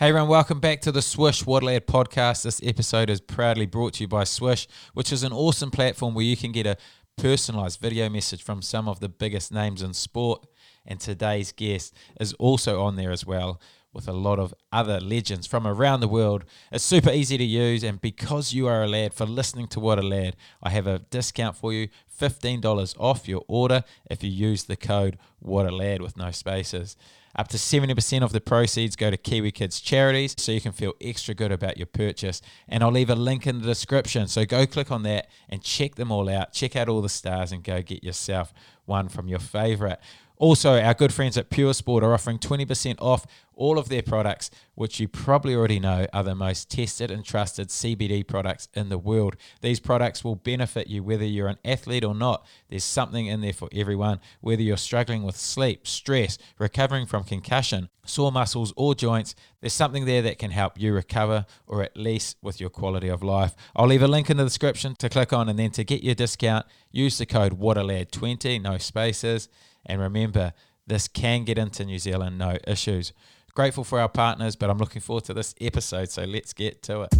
Hey everyone, welcome back to the Swish Waterlad podcast. This episode is proudly brought to you by Swish, which is an awesome platform where you can get a personalized video message from some of the biggest names in sport. And today's guest is also on there as well with a lot of other legends from around the world. It's super easy to use, and because you are a lad for listening to What a Lad, I have a discount for you $15 off your order if you use the code a Lad with no spaces. Up to 70% of the proceeds go to Kiwi Kids charities, so you can feel extra good about your purchase. And I'll leave a link in the description, so go click on that and check them all out. Check out all the stars and go get yourself one from your favorite. Also, our good friends at Pure Sport are offering 20% off all of their products, which you probably already know are the most tested and trusted CBD products in the world. These products will benefit you whether you're an athlete or not. There's something in there for everyone, whether you're struggling with sleep, stress, recovering from concussion, sore muscles, or joints. There's something there that can help you recover or at least with your quality of life. I'll leave a link in the description to click on, and then to get your discount, use the code WATERLAD20, no spaces. And remember, this can get into New Zealand, no issues. Grateful for our partners, but I'm looking forward to this episode, so let's get to it.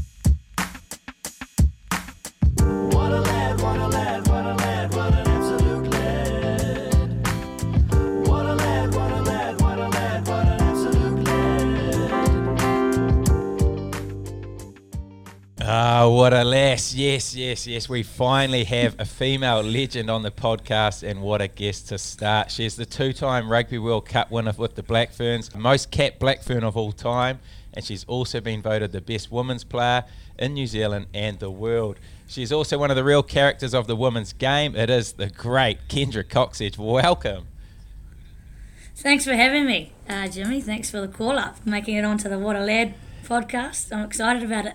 Ah, what a lass. Yes, yes, yes. We finally have a female legend on the podcast, and what a guest to start. She's the two time Rugby World Cup winner with the Black Ferns, most capped Black Fern of all time, and she's also been voted the best women's player in New Zealand and the world. She's also one of the real characters of the women's game. It is the great Kendra Cocksedge. Welcome. Thanks for having me, uh, Jimmy. Thanks for the call up, making it onto the Water Lad podcast. I'm excited about it.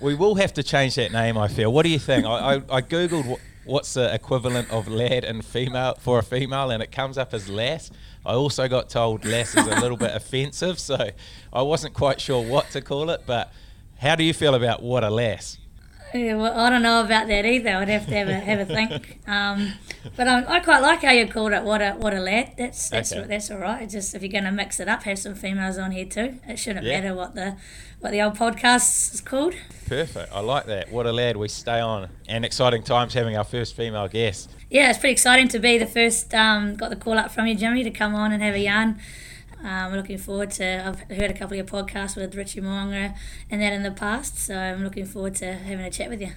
We will have to change that name, I feel. What do you think? I, I, I Googled what, what's the equivalent of lad and female for a female, and it comes up as lass. I also got told lass is a little bit offensive, so I wasn't quite sure what to call it. But how do you feel about what a lass? Yeah, well, I don't know about that either. I'd have to have a have a think. Um, but I, I quite like how you called it. What a what a lad. That's that's Okay. that's all right. It's just if you're going to mix it up, have some females on here too. It shouldn't Yeah. matter what the what the old podcast is called. Perfect. I like that. What a lad. We stay on. And exciting times having our first female guest. Yeah, it's pretty exciting to be the first. Um, got the call up from you, Jimmy, to come on and have a yarn. Um, we're looking forward to. I've heard a couple of your podcasts with Richie Mo'unga and that in the past, so I'm looking forward to having a chat with you.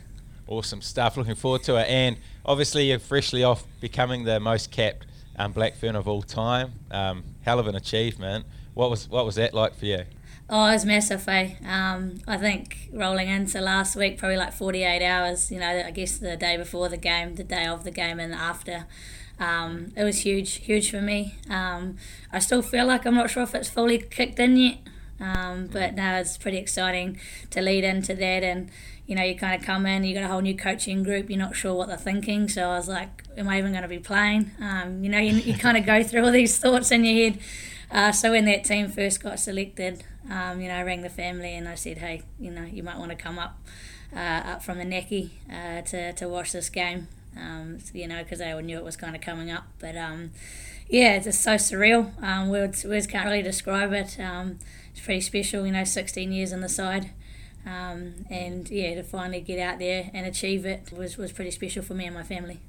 Awesome stuff. Looking forward to it. And obviously, you're freshly off becoming the most capped um, Black Fern of all time. Um, hell of an achievement. What was what was that like for you? Oh, it was massive, eh? Um, I think rolling into last week, probably like 48 hours, you know, I guess the day before the game, the day of the game, and after. Um, it was huge, huge for me. Um, I still feel like I'm not sure if it's fully kicked in yet, um, but no, it's pretty exciting to lead into that. And, you know, you kind of come in, you got a whole new coaching group, you're not sure what they're thinking. So I was like, am I even going to be playing? Um, you know, you, you kind of go through all these thoughts in your head. Uh, so when that team first got selected, um, you know, I rang the family and I said, hey, you know, you might want to come up uh, up from the Naki uh, to, to watch this game, um, you know, because they all knew it was kind of coming up. But um, yeah, it's just so surreal. Um, words, words can't really describe it. Um, it's pretty special, you know, 16 years on the side. Um, and yeah, to finally get out there and achieve it was, was pretty special for me and my family.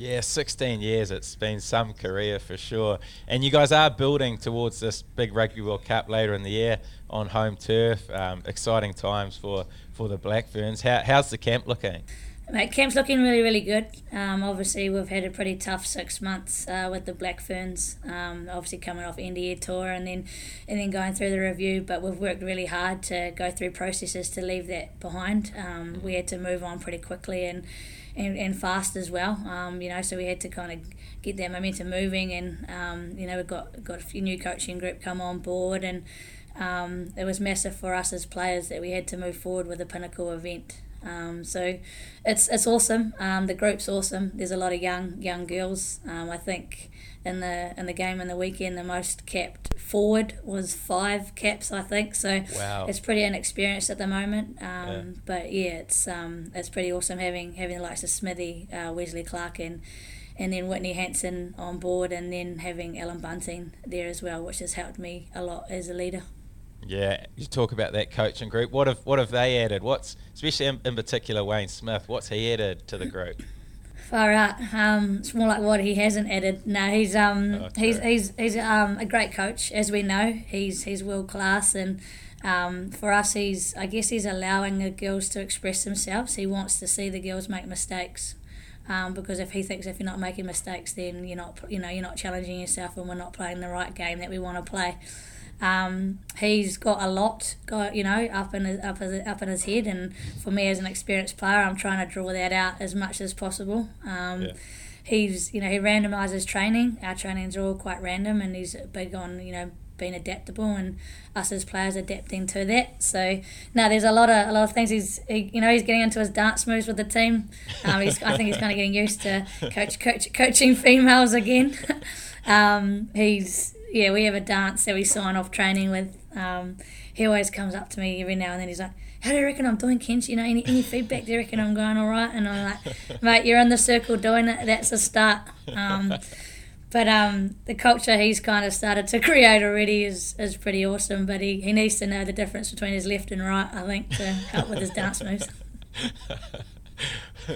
Yeah, 16 years. It's been some career for sure. And you guys are building towards this big Rugby World Cup later in the year on home turf. Um, exciting times for, for the Black Ferns. How, how's the camp looking? Mate, camp's looking really, really good. Um, obviously, we've had a pretty tough six months uh, with the Black Ferns. Um, obviously, coming off India tour and then and then going through the review. But we've worked really hard to go through processes to leave that behind. Um, we had to move on pretty quickly and and, and fast as well. Um, you know, so we had to kind of get that momentum moving. And um, you know, we've got got a few new coaching group come on board and. Um, it was massive for us as players that we had to move forward with a pinnacle event. Um, so it's it's awesome. Um, the group's awesome. There's a lot of young young girls. Um, I think in the in the game in the weekend, the most capped forward was five caps. I think so. Wow. It's pretty inexperienced at the moment. Um, Yeah. But yeah, it's um, it's pretty awesome having having the likes of Smithy, uh, Wesley Clarke, and and then Whitney Hansen on board, and then having Allan Bunting there as well, which has helped me a lot as a leader. Yeah, you talk about that coaching group. What have what have they added? What's especially in, in particular Wayne Smith? What's he added to the group? Far out. Um, it's more like what he hasn't added. No, he's um Oh, he's he's he's um a great coach, as we know. He's he's world class, and um, for us, he's I guess he's allowing the girls to express themselves. He wants to see the girls make mistakes. Um, because if he thinks if you're not making mistakes, then you're not, you know, you're not challenging yourself, and we're not playing the right game that we want to play. Um, he's got a lot, got you know, up in his, up his, up in his head, and for me as an experienced player, I'm trying to draw that out as much as possible. Um, Yeah. He's, you know, he randomises training. Our trainings are all quite random, and he's big on, you know, being adaptable, and us as players adapting to that. So, now there's a lot of a lot of things. He's, he, you know, he's getting into his dance moves with the team. Um, he's, I think he's kind of getting used to coach, coach, coaching females again. um, he's yeah, we have a dance that we sign off training with. Um, he always comes up to me every now and then. He's like, "How do you reckon I'm doing, Kench? You know, any, any feedback? Do you reckon I'm going all right?" And I'm like, "Mate, you're in the circle doing it. That's a start." Um, but um, the culture he's kind of started to create already is, is pretty awesome. But he, he needs to know the difference between his left and right, I think, to help with his dance moves.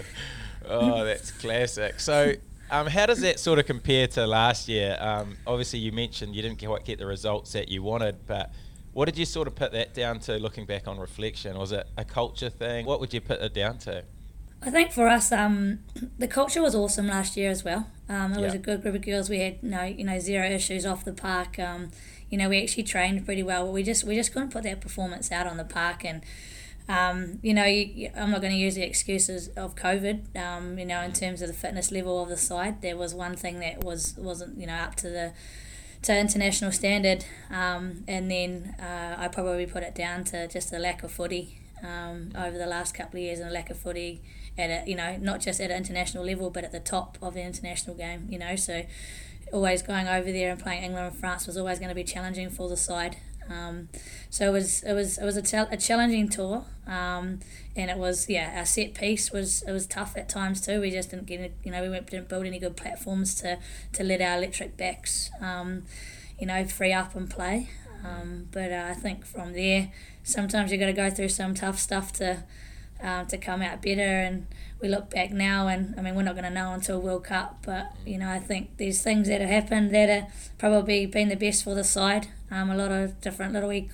oh, that's classic. So, um, how does that sort of compare to last year? Um, obviously, you mentioned you didn't quite get the results that you wanted, but what did you sort of put that down to looking back on reflection? Was it a culture thing? What would you put it down to? I think for us, um, the culture was awesome last year as well. Um, it was a good group of girls. We had no, you know, zero issues off the park. Um, you know, we actually trained pretty well. But we just we just couldn't put that performance out on the park. And um, you know, you, I'm not going to use the excuses of COVID. Um, you know, in terms of the fitness level of the side, there was one thing that was wasn't you know up to the to international standard. Um, and then uh, I probably put it down to just the lack of footy um, over the last couple of years and a lack of footy at a, you know not just at an international level but at the top of the international game. You know, so always going over there and playing England and France was always going to be challenging for the side. Um, so it was it was it was a, a challenging tour, um, and it was yeah our set piece was it was tough at times too. We just didn't get it, you know we went, didn't build any good platforms to, to let our electric backs um, you know free up and play. Um, but uh, I think from there sometimes you got to go through some tough stuff to um, to come out better. And we look back now, and I mean, we're not going to know until World Cup, but you know, I think there's things that have happened that have probably been the best for the side. Um, a lot of different little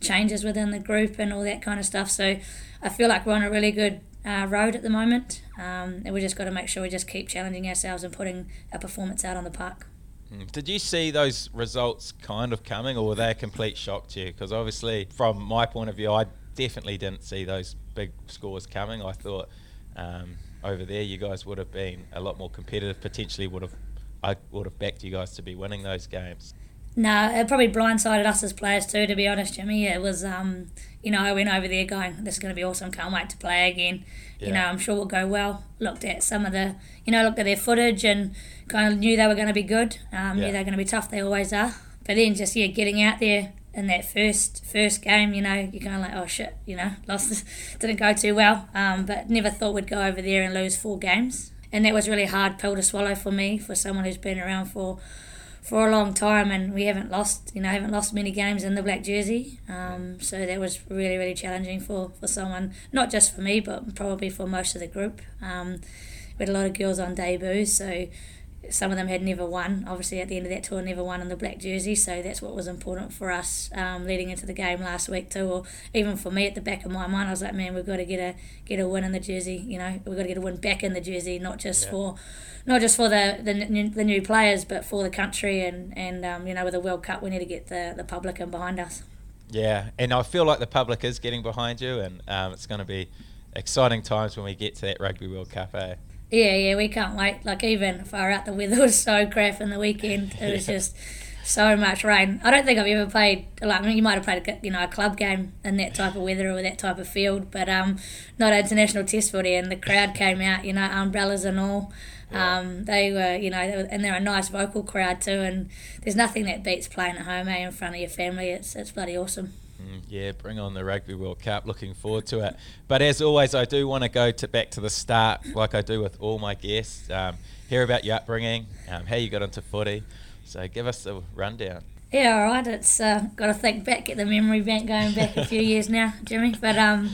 changes within the group and all that kind of stuff. So I feel like we're on a really good uh, road at the moment, um, and we just got to make sure we just keep challenging ourselves and putting our performance out on the park. Mm. Did you see those results kind of coming, or were they a complete shock to you? Because obviously, from my point of view, I definitely didn't see those big scores coming. I thought um, over there, you guys would have been a lot more competitive. Potentially, would have I would have backed you guys to be winning those games. No, it probably blindsided us as players too. To be honest, Jimmy, it was um, you know, I went over there going, "This is going to be awesome. Can't wait to play again." You know, I'm sure we'll go well. Looked at some of the, you know, looked at their footage and kind of knew they were going to be good. Um, Yeah. Knew they were going to be tough. They always are. But then just yeah, getting out there in that first first game, you know, you're kind of like, oh shit, you know, lost, didn't go too well. Um, but never thought we'd go over there and lose four games. And that was really hard pill to swallow for me, for someone who's been around for for a long time, and we haven't lost, you know, haven't lost many games in the black jersey. Um, so that was really, really challenging for, for someone, not just for me, but probably for most of the group. Um, we had a lot of girls on debut, so some of them had never won. Obviously, at the end of that tour, never won in the black jersey. So that's what was important for us um, leading into the game last week too. Or even for me, at the back of my mind, I was like, man, we've got to get a get a win in the jersey. You know, we've got to get a win back in the jersey, not just Yeah. for not just for the, the new, the new players, but for the country and and um, you know with the World Cup, we need to get the the public in behind us. Yeah, and I feel like the public is getting behind you, and um, it's going to be exciting times when we get to that Rugby World Cup. Eh? Yeah, yeah, we can't wait. Like even far out, the weather was so crap in the weekend. It was Yeah. just so much rain. I don't think I've ever played like I mean, you might have played a, you know a club game in that type of weather or that type of field, but um, not international test footy. And the crowd came out, you know, umbrellas and all. Yeah. Um, they were, you know, they were, and they're a nice vocal crowd too. And there's nothing that beats playing at home, eh, in front of your family. It's it's bloody awesome. Mm, Yeah, bring on the Rugby World Cup. Looking forward to it. But as always, I do want to go to back to the start, like I do with all my guests. Um, hear about your upbringing, um, how you got into footy. So give us a rundown. Yeah, all right. It's uh, got to think back, get the memory bank going back a few years now, Jimmy. But um,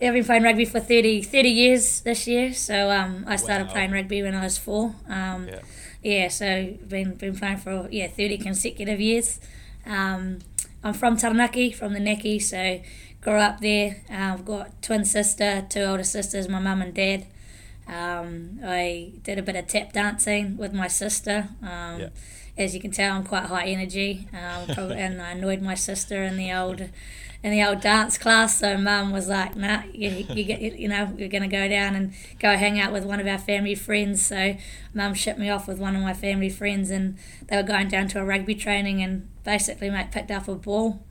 yeah, I've been playing rugby for 30, 30 years this year. So um, I started Wow. playing rugby when I was four. Um, Yeah. yeah, so been been playing for yeah thirty consecutive years. Um, I'm from Taranaki, from the Naki, so grew up there. Uh, I've got twin sister, two older sisters, my mum and dad. Um, I did a bit of tap dancing with my sister. Um, Yeah. As you can tell, I'm quite high energy, um, probably, and I annoyed my sister in the old in the old dance class. So mum was like, "Nah, you, you get you know you're gonna go down and go hang out with one of our family friends." So mum shipped me off with one of my family friends, and they were going down to a rugby training, and basically, mate, picked up a ball,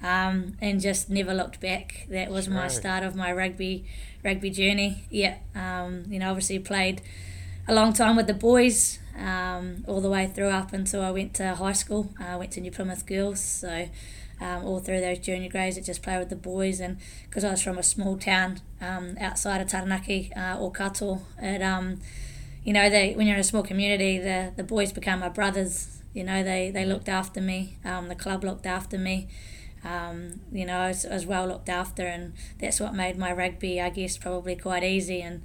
um, and just never looked back. That was my start of my rugby rugby journey. Yeah, um, you know, obviously played a long time with the boys, um, all the way through up until I went to high school. I went to New Plymouth Girls, so um, all through those junior grades, I just played with the boys. And because I was from a small town um, outside of Taranaki, uh, Okato, it, um, you know, they when you're in a small community, the the boys become my brothers. You know, they they looked after me. Um, the club looked after me. Um, you know, I was, well looked after, and that's what made my rugby, I guess, probably quite easy. And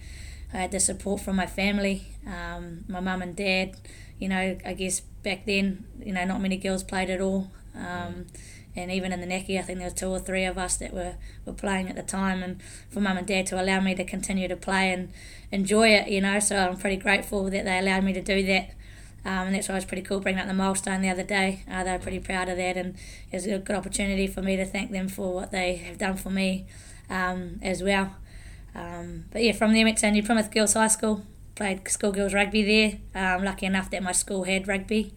I had the support from my family, um, my mum and dad. You know, I guess back then, you know, not many girls played at all. Um, and even in the Naki, I think there were two or three of us that were, were playing at the time. And for mum and dad to allow me to continue to play and enjoy it, you know, so I'm pretty grateful that they allowed me to do that. Um, and that's why it was pretty cool bringing up the milestone the other day. Uh, they were pretty proud of that, and it was a good opportunity for me to thank them for what they have done for me um, as well. Um, but yeah, from the MXN New Plymouth Girls High School, played schoolgirls rugby there. Um, lucky enough that my school had rugby.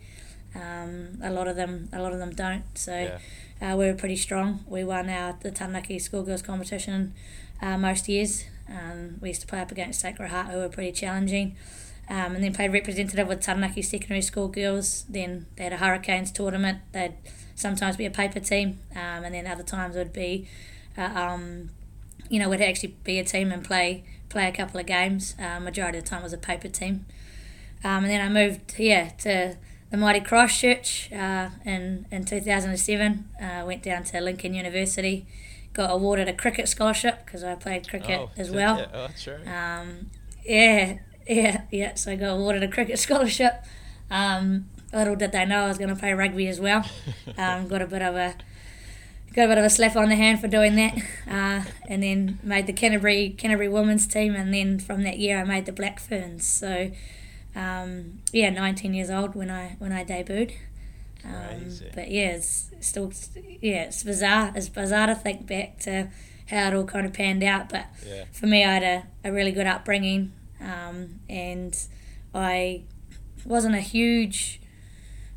Um, a lot of them, a lot of them don't. So uh, we were pretty strong. We won our the Taranaki schoolgirls competition uh, most years. Um, we used to play up against Sacred Heart, who were pretty challenging. Um, and then played representative with Taranaki secondary school girls. Then they had a Hurricanes tournament. They'd sometimes be a paper team, um, and then other times it would be, uh, um, you know, would actually be a team and play play a couple of games. Uh, majority of the time was a paper team. Um, and then I moved, yeah, to the mighty Christchurch uh, in in 2007. Uh, went down to Lincoln University, got awarded a cricket scholarship because I played cricket Oh, as well. ya? Oh, true. Um, yeah, yeah, yeah. So I got awarded a cricket scholarship. Um, little did they know I was going to play rugby as well. Um, got a bit of a got a bit of a slap on the hand for doing that, uh, and then made the Canterbury Canterbury women's team, and then from that year I made the Black Ferns. So um, yeah, 19 years old when I when I debuted. Um, but yeah, it's still yeah, it's bizarre. It's bizarre to think back to how it all kind of panned out, but yeah. for me, I had a, a really good upbringing, um, and I wasn't a huge.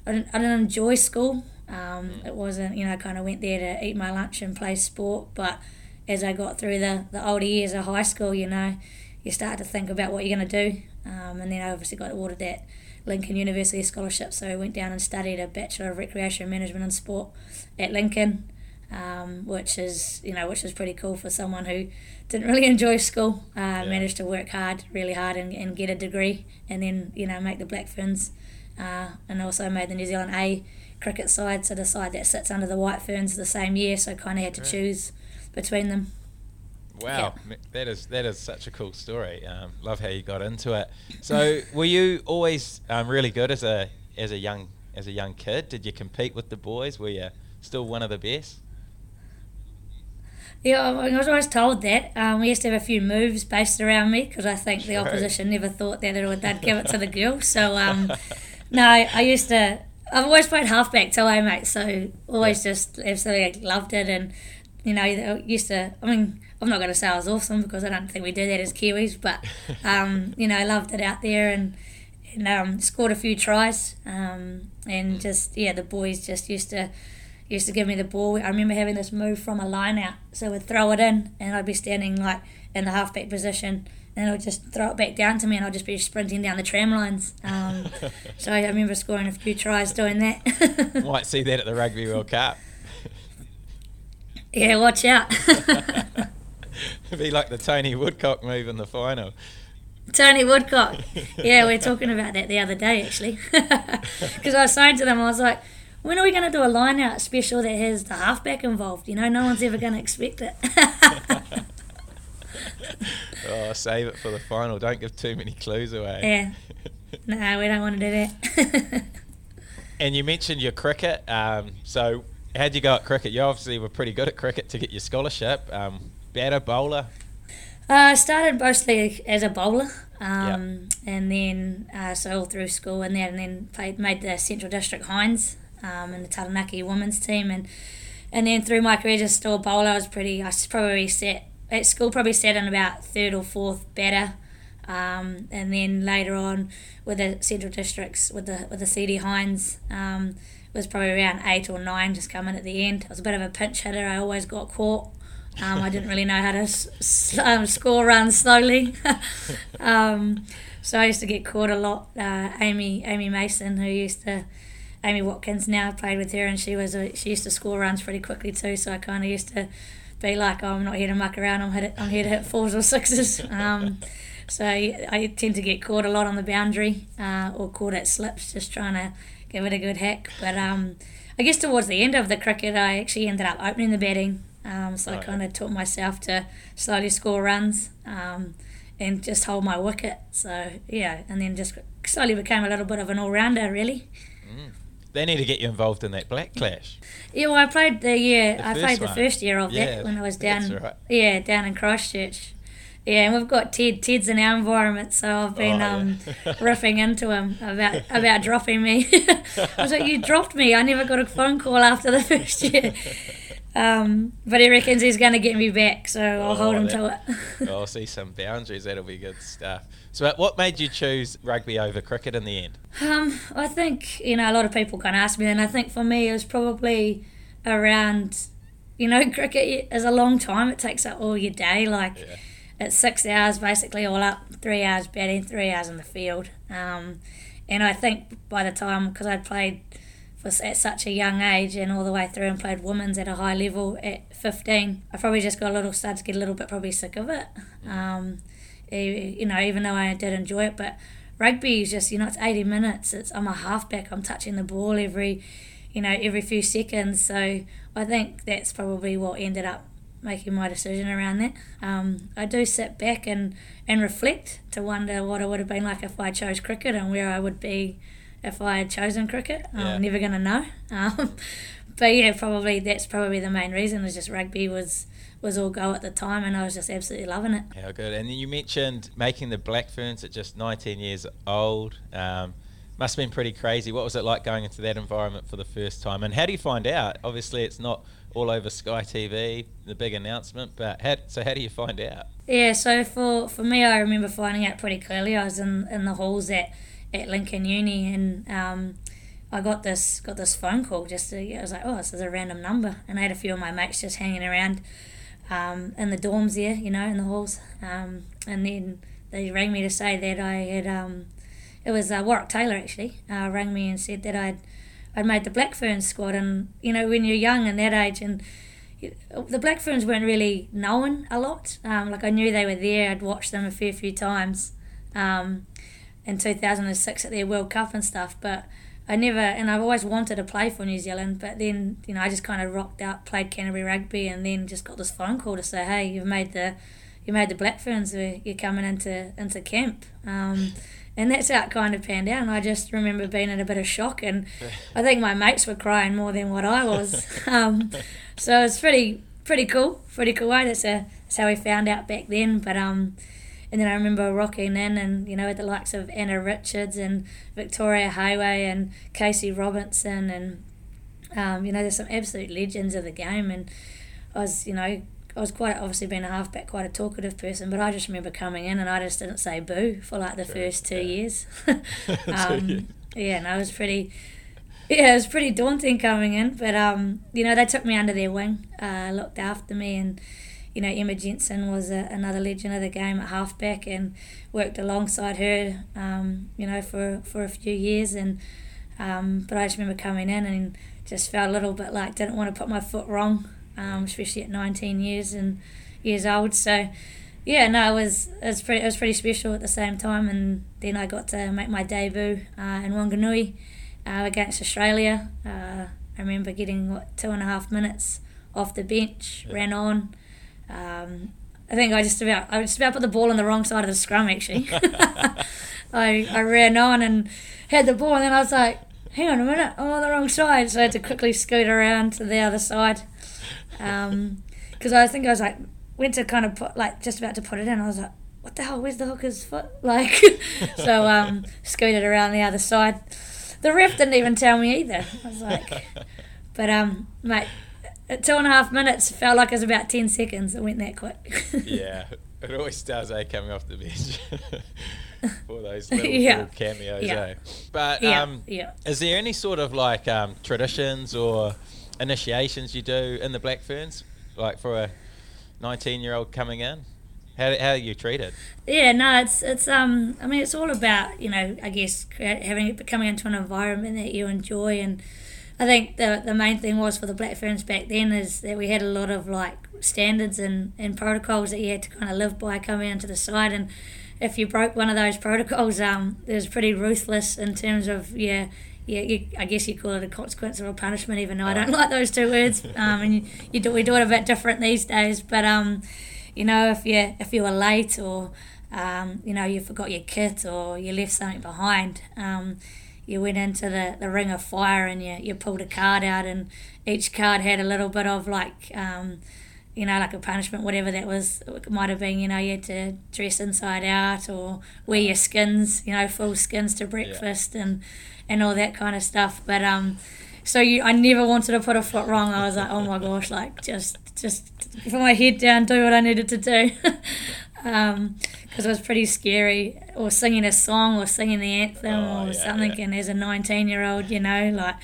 I didn't, I didn't enjoy school. Um, it wasn't, you know, I kind of went there to eat my lunch and play sport. But as I got through the, the older years of high school, you know, you start to think about what you're going to do. Um, and then I obviously got awarded that Lincoln University scholarship, so I went down and studied a Bachelor of Recreation Management and Sport at Lincoln um, which is you know which is pretty cool for someone who didn't really enjoy school. Uh, Managed to work hard, really hard, and, and get a degree, and then you know make the Black Ferns, uh, and also made the New Zealand A cricket side, so the side that sits under the White Ferns the same year. So kind of had to Right. choose between them. Wow, m- that is that is such a cool story. Um, love how you got into it. So, were you always um, really good as a as a young as a young kid? Did you compete with the boys? Were you still one of the best? Yeah, I was always told that. Um, we used to have a few moves based around me because I think the opposition never thought that it would, they'd give it to the girls. So, um, no, I used to. I've always played halfback till I mate, so always just absolutely loved it. And you know, used to. I mean, I'm not going to say I was awesome because I don't think we do that as Kiwis, but um, you know, I loved it out there and. And um, scored a few tries, um, and just yeah, the boys just used to used to give me the ball. I remember having this move from a line out, so we'd throw it in, and I'd be standing like in the halfback position, and would just throw it back down to me, and I'd just be sprinting down the tram lines. Um, so I remember scoring a few tries doing that. Might see that at the Rugby World Cup. yeah, watch out. Be like the Tony Woodcock move in the final. Tony Woodcock. Yeah, we were talking about that the other day actually. Because I was saying to them, I was like, when are we going to do a line out special that has the halfback involved? You know, no one's ever going to expect it. Oh, save it for the final. Don't give too many clues away. yeah. No, we don't want to do that. And you mentioned your cricket. Um, so, how'd you go at cricket? You obviously were pretty good at cricket to get your scholarship. Um, batter, bowler. Uh, I started mostly as a bowler, um, and then uh, so all through school and that, and then played made the Central District Hinds um, in the Taranaki women's team, and and then through my career just still a bowler. I was pretty. I probably sat at school, probably sat in about third or fourth batter, um, and then later on with the Central Districts with the with the CD Hinds. Um, was probably around eight or nine, just coming at the end. I was a bit of a pinch hitter. I always got caught. Um, I didn't really know how to s- um, score runs slowly. um, so I used to get caught a lot. Uh, Amy Amy Mason, who used to Amy Watkins now played with her, and she was a, she used to score runs pretty quickly too. So I kind of used to be like, oh, I'm not here to muck around. I'm hit, I'm here to hit fours or sixes. Um, so I, I tend to get caught a lot on the boundary uh, or caught at slips, just trying to give it a good hack. But um, I guess towards the end of the cricket, I actually ended up opening the batting. Um, so I kind of taught myself to slowly score runs um, and just hold my wicket. So yeah, and then just slowly became a little bit of an all rounder, really. They need to get you involved in that black clash. Yeah, well, I played the year. The I played the first year of Yeah, that when I was down. right. Yeah, down in Christchurch. Yeah, and we've got Ted. Ted's in our environment, so I've been Oh, yeah. um, riffing into him about about dropping me. I was like, "You dropped me. I never got a phone call after the first year." Um, but he reckons he's going to get me back, so I'll Oh, hold him that- to it. I'll see some boundaries. That'll be good stuff. So, what made you choose rugby over cricket in the end? Um, I think you know a lot of people can ask me, and I think for me it was probably around, you know, cricket is a long time. It takes up all your day. Like Yeah. it's six hours basically all up, three hours batting, three hours in the field. Um, and I think by the time because I'd played for at such a young age and all the way through and played women's at a high level at 15, I probably just got a little started to get a little bit probably sick of it. Um, you know, even though I did enjoy it, but rugby is just you know it's 80 minutes. It's I'm a halfback. I'm touching the ball every, you know, every few seconds. So I think that's probably what ended up making my decision around that. Um, I do sit back and, and reflect to wonder what it would have been like if I chose cricket and where I would be if I had chosen cricket. Yeah. I'm never going to know. Um, but yeah, probably that's probably the main reason is just rugby was was all go at the time and I was just absolutely loving it. How good. And then you mentioned making the Black Ferns at just 19 years old. Um, must have been pretty crazy. What was it like going into that environment for the first time? And how do you find out? Obviously, it's not all over Sky TV, the big announcement. But how, so, how do you find out? Yeah, so for, for me, I remember finding out pretty clearly. I was in, in the halls at, at Lincoln Uni, and um, I got this got this phone call. Just to, I was like, oh, this is a random number, and I had a few of my mates just hanging around um, in the dorms there, you know, in the halls, um, and then they rang me to say that I had. Um, it was uh, Warwick Taylor actually uh, rang me and said that I'd I'd made the Black Ferns squad, and you know when you're young and that age and the Black Ferns weren't really known a lot. Um, like I knew they were there. I'd watched them a fair few times um, in 2006 at their World Cup and stuff. But I never, and I've always wanted to play for New Zealand. But then, you know, I just kind of rocked out, played Canterbury rugby, and then just got this phone call to say, "Hey, you've made the, you made the Black Ferns. uh, You're coming into into camp." Um, and that's how it kind of panned out. And I just remember being in a bit of shock, and I think my mates were crying more than what I was. Um, so it's pretty pretty cool, pretty cool way. That's, a, that's how we found out back then. But um, and then I remember rocking in, and you know, with the likes of Anna Richards and Victoria Heighway and Casey Robertson, and um, you know, there's some absolute legends of the game. And I was, you know, I was quite obviously being a halfback, quite a talkative person, but I just remember coming in and I just didn't say boo for like the Sure, first two yeah. years. Um, yeah, and I was pretty. Yeah, it was pretty daunting coming in, but um, you know, they took me under their wing, uh, looked after me, and you know, Emma Jensen was a, another legend of the game at halfback, and worked alongside her, um, you know, for for a few years, and um, but I just remember coming in and just felt a little bit like didn't want to put my foot wrong, um, especially at 19 years and years old. So, yeah, no, it was it was pretty it was pretty special at the same time. And then I got to make my debut uh, in Wanganui uh, against Australia. Uh, I remember getting what two and a half minutes off the bench, ran on. Um, I think I just about I just about put the ball on the wrong side of the scrum actually. I I ran on and had the ball and then I was like, hang on a minute, I'm on the wrong side, so I had to quickly scoot around to the other side. Because I think I was like went to kind of put like just about to put it in. I was like, what the hell? Where's the hooker's foot? Like, so um, scooted around the other side. The ref didn't even tell me either. I was like, but um, mate, at two and a half minutes felt like it was about ten seconds. It went that quick. yeah, it always does, eh, coming off the bench. For those little, Yeah. little cameos, Yeah. eh? But yeah, um, yeah. is there any sort of like um, traditions or initiations you do in the Black Ferns, like for a 19 year old coming in? How, how are you treated? Yeah, no, it's it's um. I mean, it's all about you know, I guess having coming into an environment that you enjoy, and I think the the main thing was for the Black Ferns back then is that we had a lot of like standards and, and protocols that you had to kind of live by coming into the side, and if you broke one of those protocols, um, it was pretty ruthless in terms of yeah. Yeah, you, I guess you call it a consequence or a punishment, even though I don't like those two words. Um, and you, you do, we do it a bit different these days. But um, you know, if you if you were late or um, you know you forgot your kit or you left something behind, um, you went into the, the ring of fire and you, you pulled a card out and each card had a little bit of like um, you know like a punishment whatever that was. Might have been you know you had to dress inside out or wear your skins you know full skins to breakfast and and all that kind of stuff. But um so you, I never wanted to put a foot wrong. I was like, oh my gosh, like just just put my head down, do what I needed to do, because it was pretty scary. Or singing a song, or singing the anthem, Oh, or yeah, something. yeah. And as a nineteen-year-old, you know, like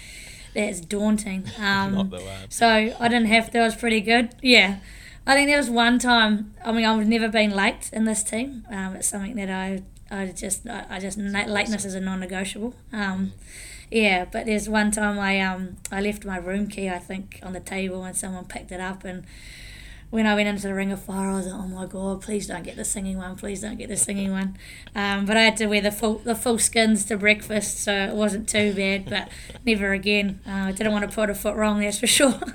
that's daunting. Um, so I didn't have to. I was pretty good. Yeah. I think there was one time. I mean, I've never been late in this team. Um, it's something that I, I just, I, I just lateness is a non-negotiable. Um, yeah, but there's one time I um I left my room key I think on the table and someone picked it up and when I went into the ring of fire I was like oh my god please don't get the singing one please don't get the singing one um, but I had to wear the full the full skins to breakfast so it wasn't too bad but never again uh, I didn't want to put a foot wrong that's for sure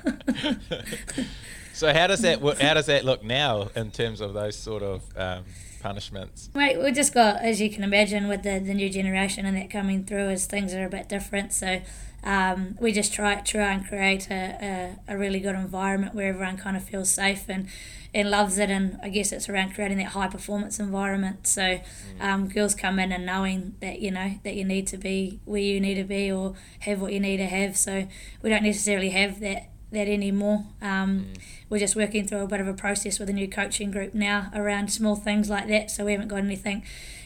So how does that how does that look now in terms of those sort of um, punishments? Mate, we just got, as you can imagine, with the, the new generation and that coming through, as things are a bit different. So um, we just try try and create a, a, a really good environment where everyone kind of feels safe and, and loves it. And I guess it's around creating that high performance environment. So um, girls come in and knowing that you know that you need to be where you need to be or have what you need to have. So we don't necessarily have that that anymore. Um, We're just working through a bit of a process with a new coaching group now around small things like that. So we haven't got anything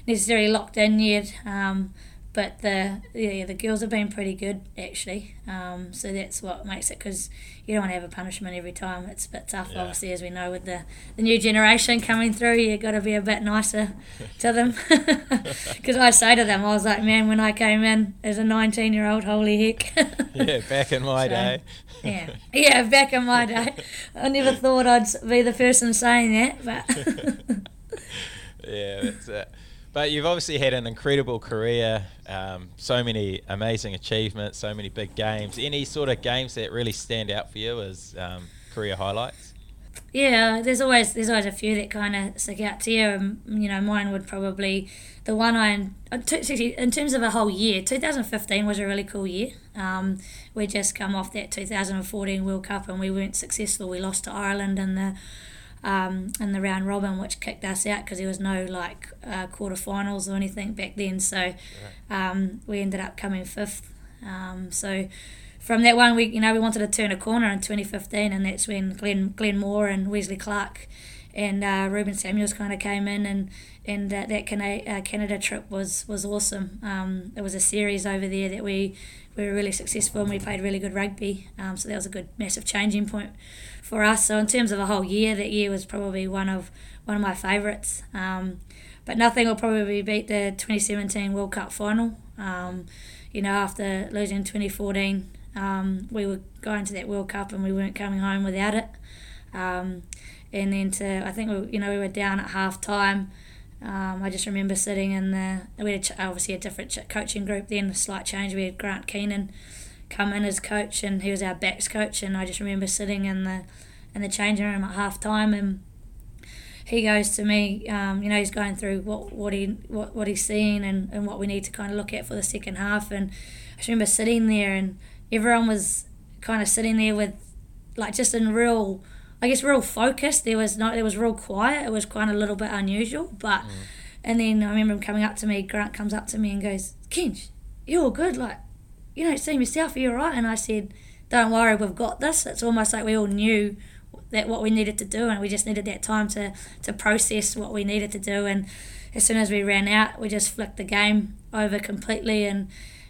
necessarily locked in yet. Um, but the yeah, the girls have been pretty good actually. Um, so that's what makes it because you don't want to have a punishment every time. It's a bit tough, Yeah. obviously, as we know with the, the new generation coming through. You got to be a bit nicer to them. Because I say to them, I was like, man, when I came in as a 19 year old, holy heck. Yeah, back in my So, day. Yeah, yeah. Back in my day, I never thought I'd be the person saying that, but yeah, that's it. But you've obviously had an incredible career, um, so many amazing achievements, so many big games. Any sort of games that really stand out for you as um, career highlights? yeah, there's always there's always a few that kind of stick out to you. Um, you know, mine would probably the one I uh, in terms of a whole year. 2015 was a really cool year. Um, we just come off that 2014 World Cup and we weren't successful. We lost to Ireland in the um, in the round robin, which kicked us out because there was no like uh, quarterfinals or anything back then. So um, we ended up coming fifth. Um, so from that one, we you know we wanted to turn a corner in 2015, and that's when Glenn Glenn Moore and Wesley Clarke and uh, Ruben Samuels kind of came in, and and uh, that Canada, uh, Canada trip was was awesome. Um, it was a series over there that we we were really successful and we played really good rugby. Um, so that was a good massive changing point for us. So in terms of a whole year, that year was probably one of one of my favourites. Um, but nothing will probably beat the 2017 World Cup final. Um, you know, after losing 2014, um, we were going to that World Cup and we weren't coming home without it. Um, and then to, I think we, you know we were down at half time. Um, I just remember sitting in the we had obviously a different coaching group then, a slight change. We had Grant Keenan come in as coach, and he was our backs coach. And I just remember sitting in the in the changing room at half time, and he goes to me. Um, you know, he's going through what what he what, what he's seeing and, and what we need to kind of look at for the second half. And I just remember sitting there, and everyone was kind of sitting there with like just in real. I guess real focus. There was not. There was real quiet. It was kind of a little bit unusual, but. And then I remember him coming up to me. Grant comes up to me and goes, "Kinch, you're good. Like, you don't seem yourself. Are you right?" And I said, "Don't worry, we've got this." It's almost like we all knew that what we needed to do, and we just needed that time to to process what we needed to do. And as soon as we ran out, we just flicked the game over completely, and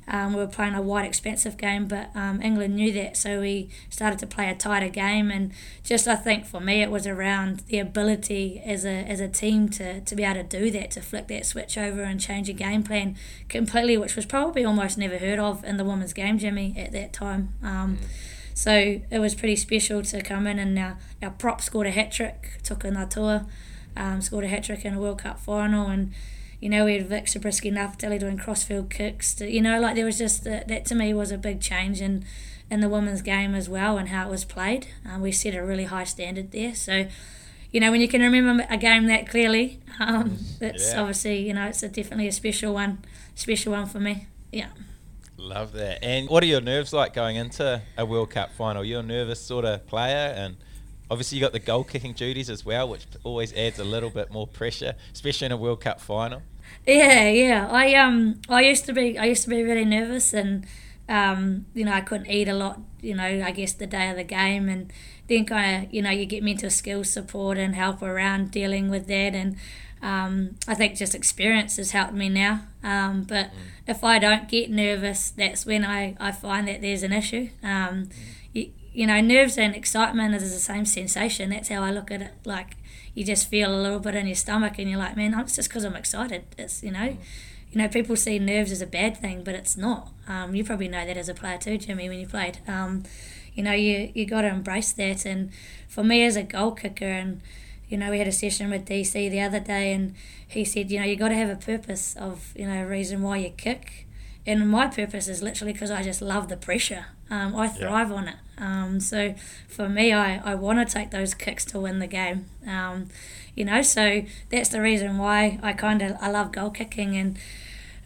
um, we were playing a wide, expensive game. But um, England knew that, so we started to play a tighter game. And just I think for me, it was around the ability as a as a team to to be able to do that, to flick that switch over and change a game plan completely, which was probably almost never heard of in the women's game, Jimmy, at that time. Um, so it was pretty special to come in and our, our prop scored a hat trick, Toka Natua, um, scored a hat trick in a World Cup final and you know, we had Vic Subritzky-Nafatali doing crossfield kicks. To, you know, like there was just that, that to me was a big change in in the women's game as well and how it was played. Um, we set a really high standard there. So, you know, when you can remember a game that clearly, um, it's Yeah. obviously you know it's a, definitely a special one, special one for me. Yeah. Love that. And what are your nerves like going into a World Cup final? You're a nervous sort of player, and obviously you got the goal kicking duties as well, which always adds a little bit more pressure, especially in a World Cup final. Yeah, yeah. I um I used to be I used to be really nervous and um you know I couldn't eat a lot. You know I guess the day of the game and then kind of you know you get mental skills support and help around dealing with that and um, I think just experience has helped me now. Um, but if I don't get nervous, that's when I, I find that there's an issue. Um, you, you know, nerves and excitement is the same sensation. That's how I look at it. Like you just feel a little bit in your stomach, and you're like, man, it's just because I'm excited. It's you know, you know, people see nerves as a bad thing, but it's not. Um, you probably know that as a player too, Jimmy, when you played. Um, you know, you you got to embrace that. And for me as a goal kicker, and you know, we had a session with DC the other day, and he said, you know, you got to have a purpose of, you know, a reason why you kick. And my purpose is literally because I just love the pressure. Um, I thrive on it. Um, so for me, I, I want to take those kicks to win the game. Um, you know, so that's the reason why I kind of I love goal kicking and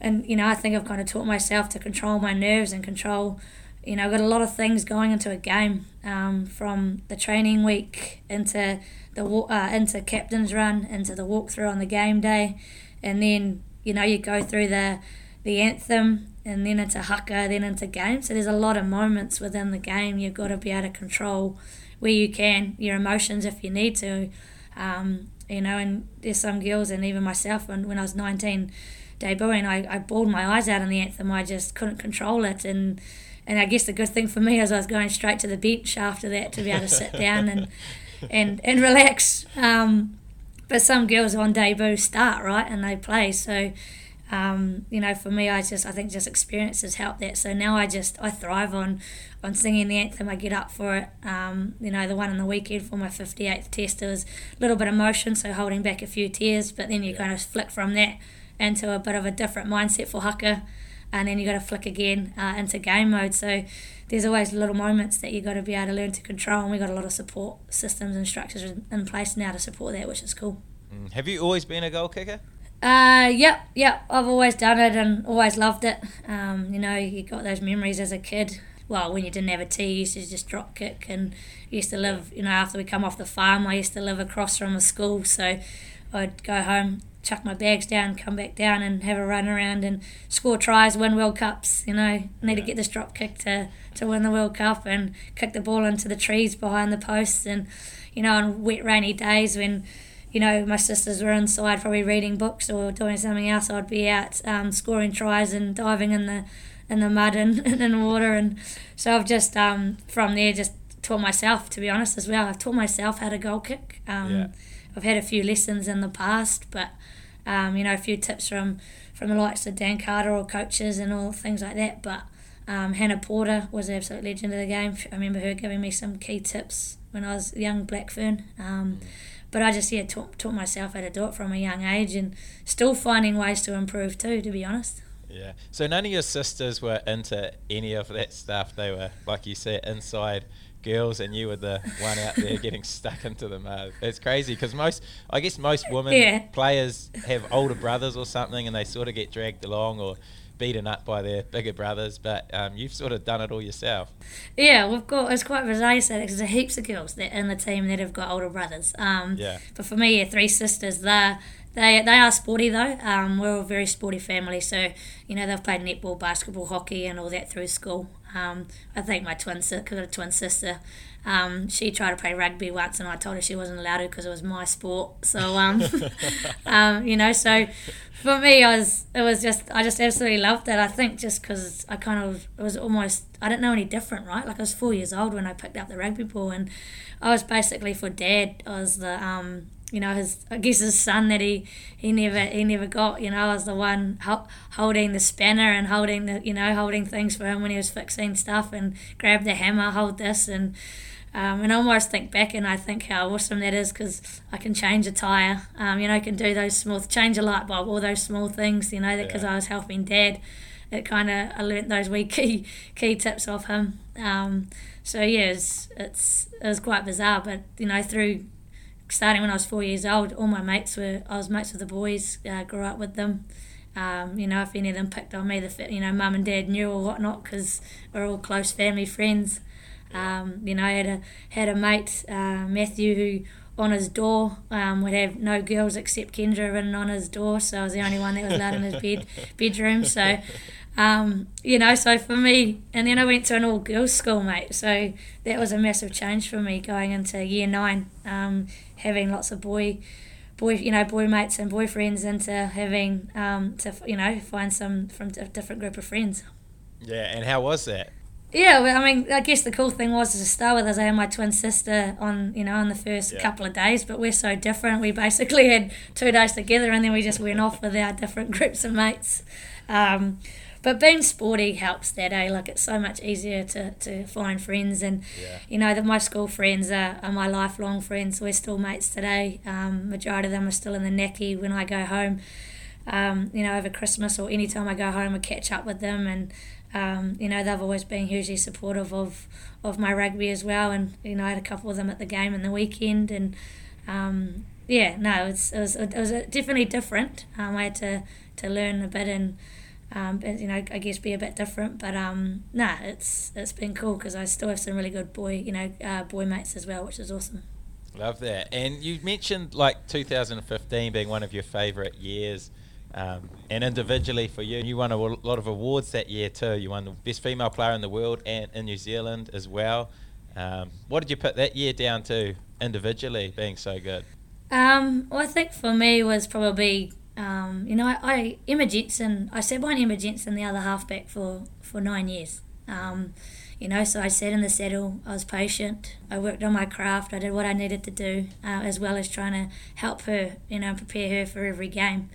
and you know I think I've kind of taught myself to control my nerves and control. You know, I've got a lot of things going into a game um, from the training week into the uh, into captain's run into the walkthrough on the game day, and then you know you go through the the anthem and then into haka, then into game. So there's a lot of moments within the game you've got to be able to control where you can your emotions if you need to. Um, you know, and there's some girls and even myself when, when I was 19 debuting, I, I bawled my eyes out in the anthem. I just couldn't control it. And, and I guess the good thing for me is I was going straight to the bench after that to be able to sit down and, and, and relax. Um, but some girls on debut start, right, and they play. So, um, you know, for me, I just I think just experiences help that. So now I just I thrive on on singing the anthem. I get up for it. Um, you know, the one on the weekend for my fifty eighth test, it was a little bit of emotion, so holding back a few tears. But then you kind of flick from that into a bit of a different mindset for haka, and then you got to flick again uh, into game mode. So there's always little moments that you got to be able to learn to control, and we got a lot of support systems and structures in- place now to support that, which is cool. Mm. Have you always been a goal kicker? Uh, yep, yep. I've always done it and always loved it. Um, you know, you got those memories as a kid. Well, when you didn't have a tee, you used to just drop kick, and used to live. You know, after we come off the farm, I used to live across from the school, so I'd go home, chuck my bags down, come back down, and have a run around and score tries, win World Cups. You know, need to get this drop kick to to win the World Cup and kick the ball into the trees behind the posts, and you know, on wet rainy days when you know, my sisters were inside probably reading books or doing something else. I'd be out um, scoring tries and diving in the in the mud and, and in water. And so I've just um, from there just taught myself, to be honest, as well. I've taught myself how to goal kick. Um, Yeah. I've had a few lessons in the past, but um, you know, a few tips from from the likes of Dan Carter or coaches and all things like that. But um, Hannah Porter was an absolute legend of the game. I remember her giving me some key tips when I was young Blackfern. Um, but I just yeah taught, taught myself how to do it from a young age, and still finding ways to improve too. To be honest. Yeah. So none of your sisters were into any of that stuff. They were, like you said, inside girls, and you were the one out there getting stuck into the mud. It's crazy because most, I guess, most women Yeah. players have older brothers or something, and they sort of get dragged along or beaten up by their bigger brothers. But um, you've sort of done it all yourself. Yeah, we've got it's quite bizarre that because there's heaps of girls that in the team that have got older brothers. Um, Yeah. But for me, yeah, three sisters. They they they are sporty though. Um, we're a very sporty family, so you know they've played netball, basketball, hockey, and all that through school. Um, I think my twin sister, cause I've got a twin sister, um, she tried to play rugby once, and I told her she wasn't allowed to because it was my sport. So um, um, you know, so for me, I was it was just I just absolutely loved it. I think just because I kind of it was almost I didn't know any different, right? Like I was four years old when I picked up the rugby ball, and I was basically for dad. I was the um, you know his I guess his son that he he never he never got. You know, I was the one ho- holding the spanner and holding the you know holding things for him when he was fixing stuff and grab the hammer, hold this and. Um, and I almost think back and I think how awesome that is because I can change a tyre. Um, you know, I can do those small, change a light bulb, all those small things. You know, because Yeah. I was helping Dad. It kind of I learnt those wee key key tips off him. Um, so yeah, it's, it's it was quite bizarre, but you know through starting when I was four years old, all my mates were I was mates with the boys, uh, grew up with them. Um, you know, if any of them picked on me, the you know mum and dad knew or whatnot because we're all close family friends. Um, you know, I had a had a mate, uh, Matthew, who on his door um, would have no girls except Kendra written on his door, so I was the only one that was allowed in his bed bedroom. So, um, you know, so for me, and then I went to an all girls school, mate. So that was a massive change for me going into year nine, um, having lots of boy. Boy, you know, boy mates and boyfriends, into having um, to you know find some from a different group of friends. Yeah. And how was that? Yeah, well, I mean, I guess the cool thing was to start with, is I had my twin sister on, you know, on the first Yeah. couple of days, but we're so different. We basically had two days together, and then we just went off with our different groups of mates. Um, but being sporty helps that, eh? Like it's so much easier to, to find friends, and Yeah. you know that my school friends are, are my lifelong friends. We're still mates today. Um, majority of them are still in the necky when I go home. Um, you know, over Christmas or any time I go home, I catch up with them, and um, you know they've always been hugely supportive of of my rugby as well. And you know, I had a couple of them at the game in the weekend, and um, yeah, no, it's, it was it was definitely different. Um, I had to to learn a bit and. Um, but, you know, I guess be a bit different, but um, nah, it's it's been cool because I still have some really good boy, you know, uh, boy mates as well, which is awesome. Love that. And you mentioned like 2015 being one of your favourite years. Um, and individually for you, you won a lot of awards that year too. You won the best female player in the world and in New Zealand as well. Um, what did you put that year down to individually being so good? Um, well, I think for me was probably, um, you know, I, I Emma Jensen. I sat behind Emma Jensen, the other halfback, for for nine years. Um, you know, so I sat in the saddle. I was patient. I worked on my craft. I did what I needed to do, uh, as well as trying to help her, you know, prepare her for every game.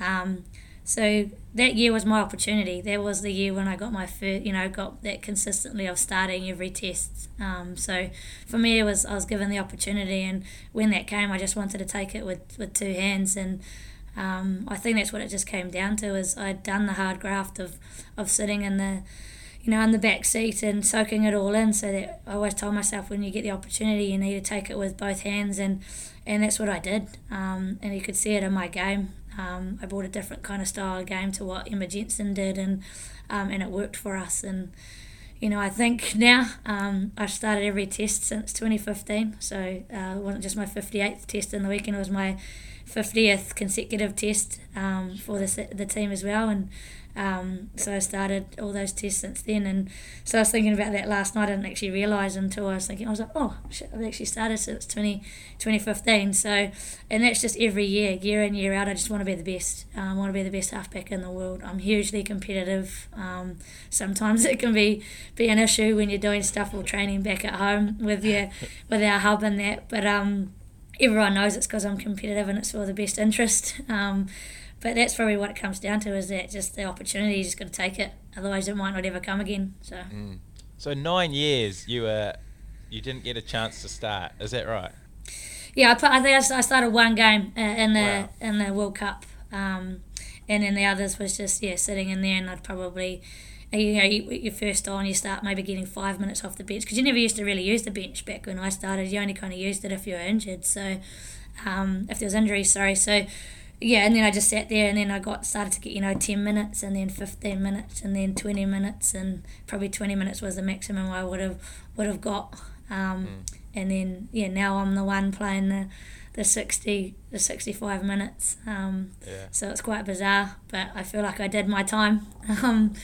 Um, so that year was my opportunity. That was the year when I got my first, you know, got that consistently of starting every test. Um, so for me, it was I was given the opportunity, and when that came, I just wanted to take it with, with two hands. And um, I think that's what it just came down to is I'd done the hard graft of, of sitting in the you know, in the back seat and soaking it all in. So that I always told myself when you get the opportunity, you need to take it with both hands, and and that's what I did. Um, and you could see it in my game. Um, I brought a different kind of style of game to what Emma Jensen did, and um, and it worked for us. And you know, I think now um, I've started every test since 2015. So uh, it wasn't just my 58th test in the weekend; it was my 50th consecutive test um, for the the team as well. And um, so I started all those tests since then. And so I was thinking about that last night. I didn't actually realise until I was thinking, I was like, oh, shit, I've actually started since 20, 2015. So, and that's just every year, year in, year out. I just want to be the best. Uh, I want to be the best halfback in the world. I'm hugely competitive. Um, sometimes it can be, be an issue when you're doing stuff or training back at home with your with our hub and that. But um, everyone knows it's because I'm competitive and it's for the best interest. Um, but that's probably what it comes down to is that just the opportunity, you just got to take it. Otherwise, it might not ever come again. So, So nine years you were, you didn't get a chance to start. Is that right? yeah, I, put, I think I started one game uh, in the Wow. in the World Cup, um, and then the others was just yeah sitting in there, and I'd probably. You know, you, you're first on, you start maybe getting five minutes off the bench because you never used to really use the bench back when I started. You only kind of used it if you were injured, so um, if there was injuries, sorry. So yeah, and then I just sat there, and then I got started to get you know ten minutes, and then fifteen minutes, and then twenty minutes, and probably twenty minutes was the maximum I would have would have got. Um, And then yeah, now I'm the one playing the the sixty the sixty five minutes. Um, Yeah. so it's quite bizarre, but I feel like I did my time. Um,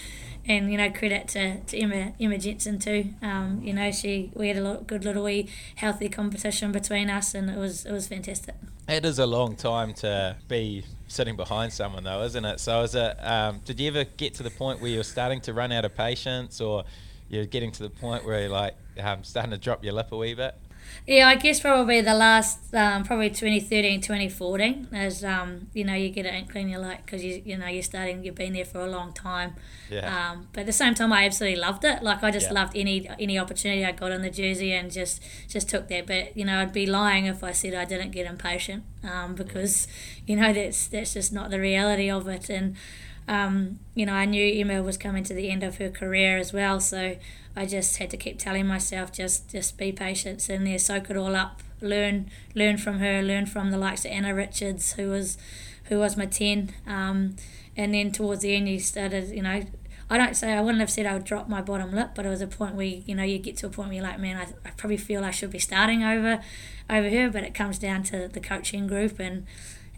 and you know, credit to, to Emma Emma Jensen too. Um, you know, she we had a lot, good little wee healthy competition between us, and it was it was fantastic. It is a long time to be sitting behind someone, though, isn't it? So, is it? Um, did you ever get to the point where you're starting to run out of patience, or you're getting to the point where you're like um, starting to drop your lip a wee bit? Yeah, I guess probably the last, um, probably 2013, 2014, as um, you know, you get an inkling, you're like, because you, you know, you're starting, you've been there for a long time. Yeah. Um, but at the same time, I absolutely loved it. Like I just Yeah. loved any any opportunity I got on the jersey and just just took that. But you know, I'd be lying if I said I didn't get impatient um, because you know that's that's just not the reality of it. And um, you know, I knew Emma was coming to the end of her career as well, so I just had to keep telling myself just just be patient, in there, soak it all up, learn learn from her, learn from the likes of Anna Richards, who was who was my ten. Um, and then towards the end, you started, you know, I don't say I wouldn't have said I would drop my bottom lip, but it was a point where you know you get to a point where you're like, man, I, I probably feel I should be starting over over her, but it comes down to the coaching group and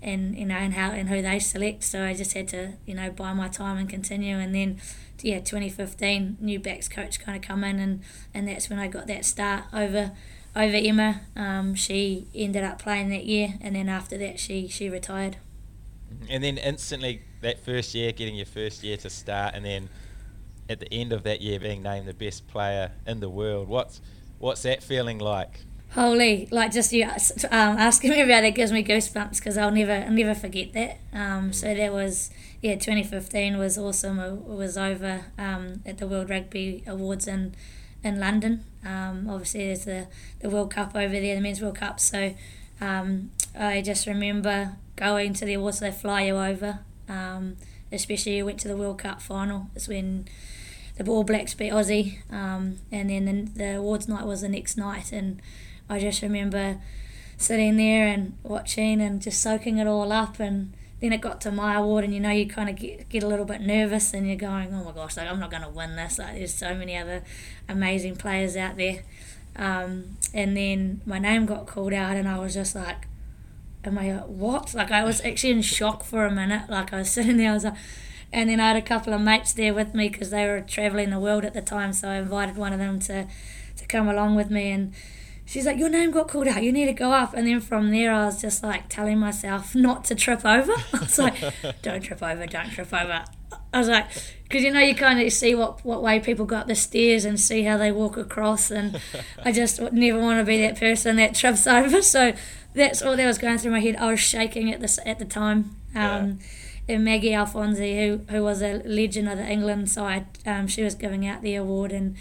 and you know and how and who they select. So I just had to you know buy my time and continue, and then yeah, 2015 new backs coach kind of come in, and and that's when I got that start over over Emma. Um, she ended up playing that year, and then after that she she retired. And then instantly, that first year, getting your first year to start, and then at the end of that year, being named the best player in the world. What's what's that feeling like? Holy, like just you um, asking me about it gives me goosebumps because I'll never, I'll never forget that. Um, so that was, yeah, 2015 was awesome. It was over um, at the World Rugby Awards in in London. Um, obviously, there's the the World Cup over there, the Men's World Cup. So um, I just remember going to the awards. They fly you over. Um, especially you went to the World Cup final. It's when the All Blacks beat Aussie, um, and then the, the awards night was the next night, and I just remember sitting there and watching and just soaking it all up, and then it got to my award, and you know you kind of get, get a little bit nervous, and you're going, oh my gosh, like I'm not going to win this. Like there's so many other amazing players out there, um, and then my name got called out, and I was just like. Am I what? Like I was actually in shock for a minute. Like I was sitting there, I was like, and then I had a couple of mates there with me because they were traveling the world at the time. So I invited one of them to, to come along with me, and she's like, "Your name got called out. You need to go up." And then from there, I was just like telling myself not to trip over. I was like, "Don't trip over. Don't trip over." I was like, because you know you kind of see what what way people go up the stairs and see how they walk across, and I just never want to be that person that trips over. So that's all that was going through my head. I was shaking at this at the time. Um, and Maggie Alfonsi, who who was a legend of the England side, um, she was giving out the award, and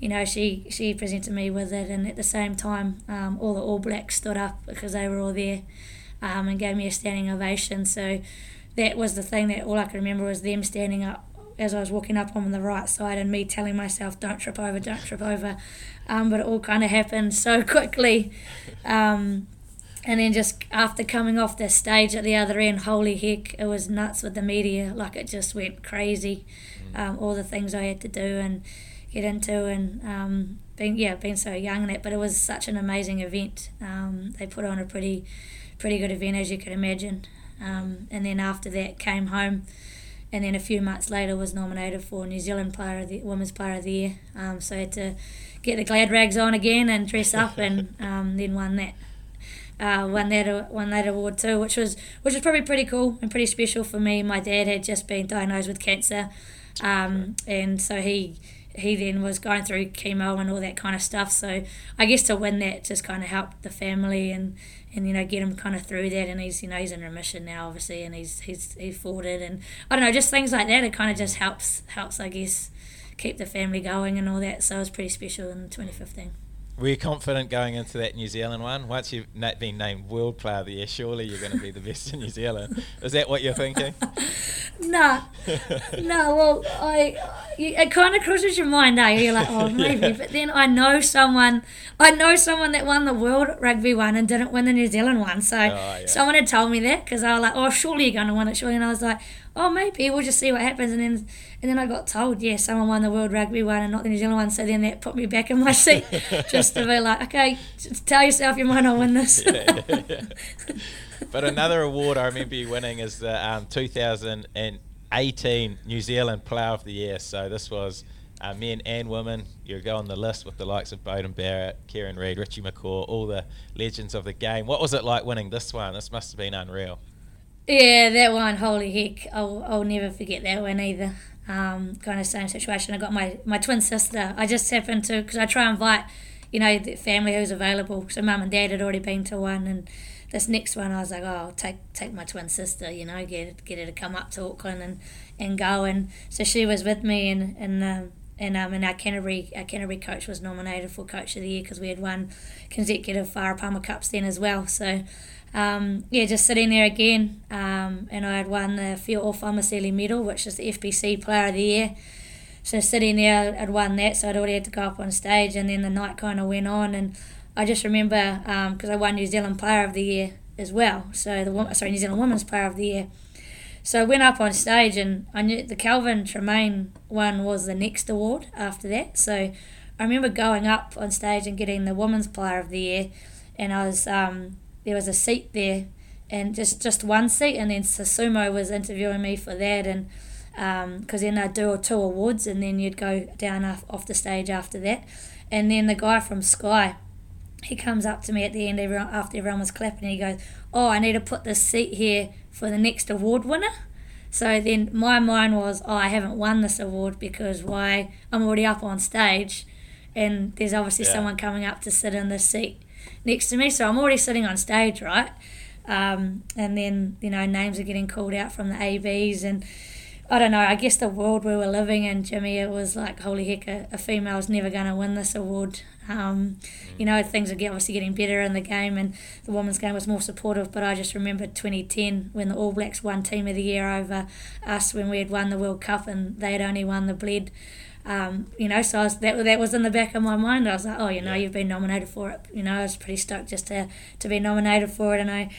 you know she she presented me with it, and at the same time, um, all the All Blacks stood up because they were all there, um, and gave me a standing ovation. So that was the thing that all I could remember was them standing up as I was walking up on the right side, and me telling myself, "Don't trip over, don't trip over," um, but it all kind of happened so quickly. Um, and then just after coming off the stage at the other end, holy heck, it was nuts with the media. Like it just went crazy. Um, all the things I had to do and get into, and um, being yeah, being so young in it. But it was such an amazing event. Um, they put on a pretty, pretty good event as you could imagine. Um, and then after that, came home, and then a few months later was nominated for New Zealand Player of the Women's Player of the Year. Um, so I had to get the glad rags on again and dress up, and um, then won that uh, won that won that award too, which was which was probably pretty cool and pretty special for me. My dad had just been diagnosed with cancer, um, and so he he then was going through chemo and all that kind of stuff. So I guess to win that just kind of helped the family and, and you know get him kind of through that. And he's you know he's in remission now, obviously, and he's he's he's fought it. And I don't know, just things like that. It kind of just helps helps I guess keep the family going and all that. So it was pretty special in 2015. Were you confident going into that New Zealand one? Once you've na- been named World Player of the Year, surely you're going to be the best in New Zealand. Is that what you're thinking? No, no. Well, I you, it kind of crosses your mind, eh? You're like, oh, maybe. Yeah. But then I know someone. I know someone that won the World Rugby one and didn't win the New Zealand one. So Oh, yeah. someone had told me that because I was like, oh, surely you're going to win it, surely. And I was like, oh, maybe we'll just see what happens. And then and then I got told, yeah, someone won the World Rugby one and not the New Zealand one. So then that put me back in my seat, just to be like, okay, just tell yourself you might not win this. yeah, yeah, yeah. But another award I remember you winning is the um, 2018 New Zealand Player of the Year. So this was uh, men and women. You go on the list with the likes of Beauden Barrett, Kieran Read, Richie McCaw, all the legends of the game. What was it like winning this one? This must have been unreal. Yeah, that one, holy heck. I'll, I'll never forget that one either. Um, kind of same situation. I got my, my twin sister. I just happened to, because I try and invite, you know, the family who's available. So mum and dad had already been to one. And this next one, I was like, oh, I'll take, take my twin sister, you know, get, get her to come up to Auckland and, and go. And so she was with me and, and, um, and um, and our Canterbury our Canterbury coach was nominated for coach of the year because we had won consecutive Farah Palmer Cups then as well. So um, yeah, just sitting there again, um, and I had won the Fiao'o Fa'amausili medal, which is the FBC Player of the Year. So sitting there, I'd won that, so I'd already had to go up on stage, and then the night kind of went on, and I just remember because I won New Zealand Player of the Year as well. So the sorry New Zealand Women's Player of the Year. So I went up on stage and I knew the Kelvin Tremain one was the next award after that. So I remember going up on stage and getting the Women's Player of the Year, and I was um, there was a seat there, and just just one seat, and then Sasumo was interviewing me for that, and um, because then I'd do two awards, and then you'd go down off, off the stage after that, and then the guy from Sky he comes up to me at the end everyone, after everyone was clapping and he goes, Oh, I need to put this seat here for the next award winner. So then my mind was, Oh, I haven't won this award because why? I'm already up on stage and there's obviously Yeah. someone coming up to sit in this seat next to me. So I'm already sitting on stage, right? Um, and then, you know, names are getting called out from the ABs and I don't know, I guess the world we were living in, Jimmy, it was like, holy heck, a, a female's never going to win this award. Um, you know, things are obviously getting better in the game and the women's game was more supportive, but I just remember 2010 when the All Blacks won Team of the Year over us when we had won the World Cup and they had only won the Bled. Um, you know, so I was, that that was in the back of my mind. I was like, oh, you know, Yeah. you've been nominated for it. You know, I was pretty stoked just to, to be nominated for it, and I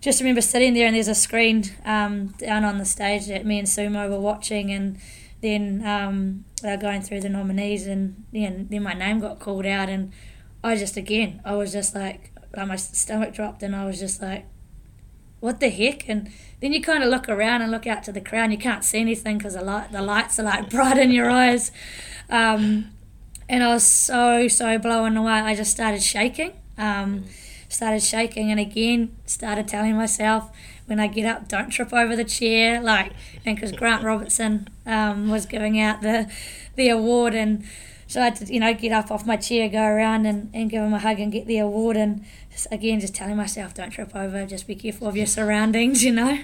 just remember sitting there and there's a screen um, down on the stage that me and Sumo were watching and then um, they were going through the nominees and then, then my name got called out and I just again I was just like, like my stomach dropped and I was just like what the heck? And then you kind of look around and look out to the crowd you can't see anything because the, light, the lights are like bright in your eyes. Um, and I was so so blown away. I just started shaking um, started shaking and again started telling myself when I get up don't trip over the chair like and because Grant Robertson um, was giving out the the award and so I had to you know get up off my chair go around and, and give him a hug and get the award and just, again just telling myself don't trip over just be careful of your surroundings you know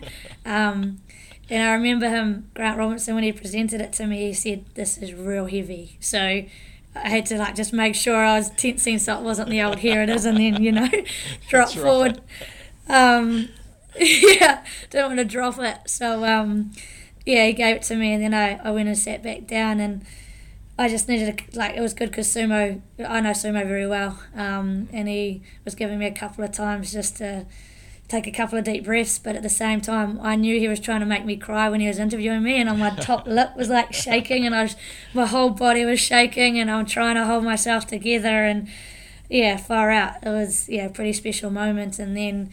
um, and I remember him Grant Robinson, when he presented it to me he said this is real heavy so I had to like just make sure I was tensing so it wasn't the old here it is and then you know drop right. forward. Um, yeah, don't want to drop it. So um, yeah, he gave it to me and then I, I went and sat back down and I just needed to like it was good because Sumo I know Sumo very well um, and he was giving me a couple of times just to take a couple of deep breaths but at the same time I knew he was trying to make me cry when he was interviewing me and my top lip was like shaking and I was my whole body was shaking and I'm trying to hold myself together and yeah far out. It was yeah a pretty special moment and then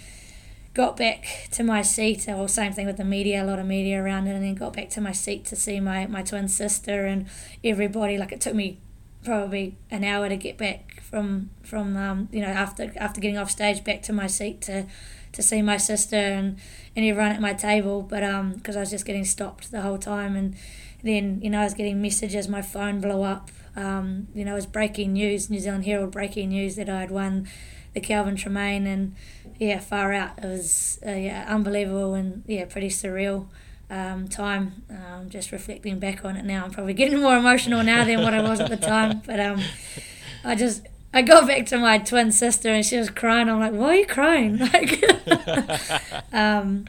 got back to my seat or same thing with the media a lot of media around it and then got back to my seat to see my, my twin sister and everybody. Like it took me probably an hour to get back from from um, you know after after getting off stage back to my seat to to see my sister and, and everyone at my table. But um because I was just getting stopped the whole time and then you know I was getting messages my phone blew up. Um, you know it was breaking news New Zealand Herald breaking news that I had won the Kelvin Tremain and yeah far out it was uh, yeah unbelievable and yeah pretty surreal um, time um, just reflecting back on it now I'm probably getting more emotional now than what I was at the time but um, I just I got back to my twin sister and she was crying. I'm like, why are you crying? Like, um,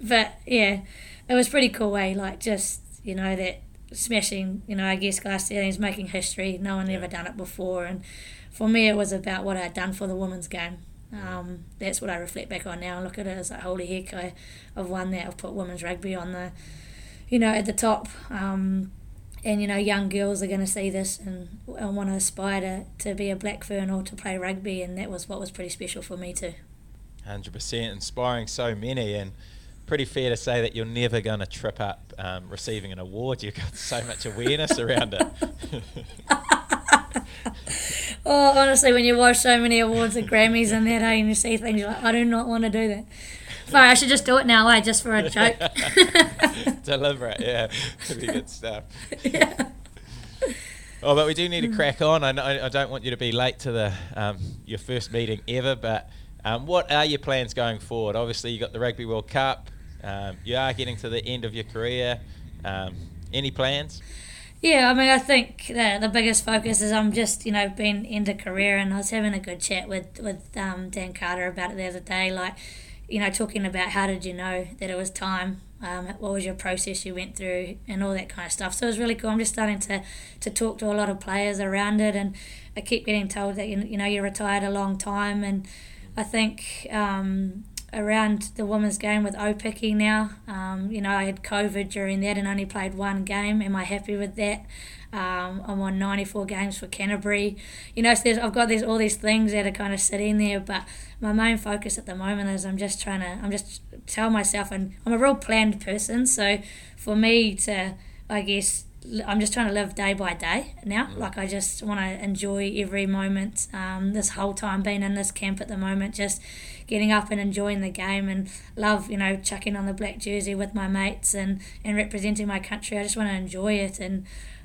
but yeah, it was pretty cool way. Like just you know that smashing. You know, I guess glass ceilings, making history. No one ever done it before, and for me, it was about what I'd done for the women's game. Um, that's what I reflect back on now and look at it as like, holy heck, I, I've won that. I've put women's rugby on the, you know, at the top. Um, and you know, young girls are going to see this and, and want to aspire to, to be a black fern or to play rugby, and that was what was pretty special for me too. Hundred percent, inspiring so many, and pretty fair to say that you're never going to trip up um, receiving an award. You've got so much awareness around it. Oh, honestly, when you watch so many awards and Grammys and that, hey, and you see things, you're like, I do not want to do that. Sorry, I should just do it now, eh, just for a joke. Deliver it, yeah, pretty good stuff. yeah. Oh, but we do need to crack on. I, I don't want you to be late to the um, your first meeting ever. But um, what are your plans going forward? Obviously, you got the Rugby World Cup. Um, you are getting to the end of your career. Um, any plans? Yeah, I mean, I think the the biggest focus is I'm just you know been in the career, and I was having a good chat with with um, Dan Carter about it the other day, like you know talking about how did you know that it was time, um, what was your process you went through, and all that kind of stuff. So it was really cool. I'm just starting to to talk to a lot of players around it, and I keep getting told that you you know you're retired a long time, and I think. Um, around the women's game with O picking now. Um, you know, I had COVID during that and only played one game. Am I happy with that? Um, I'm on 94 games for Canterbury. You know, so I've got these all these things that are kind of sitting there, but my main focus at the moment is I'm just trying to, I'm just tell myself, and I'm a real planned person. So for me to, I guess, I'm just trying to live day by day now. Like I just want to enjoy every moment. Um, this whole time being in this camp at the moment, just getting up and enjoying the game and love, you know, chucking on the black jersey with my mates and, and representing my country. I just want to enjoy it and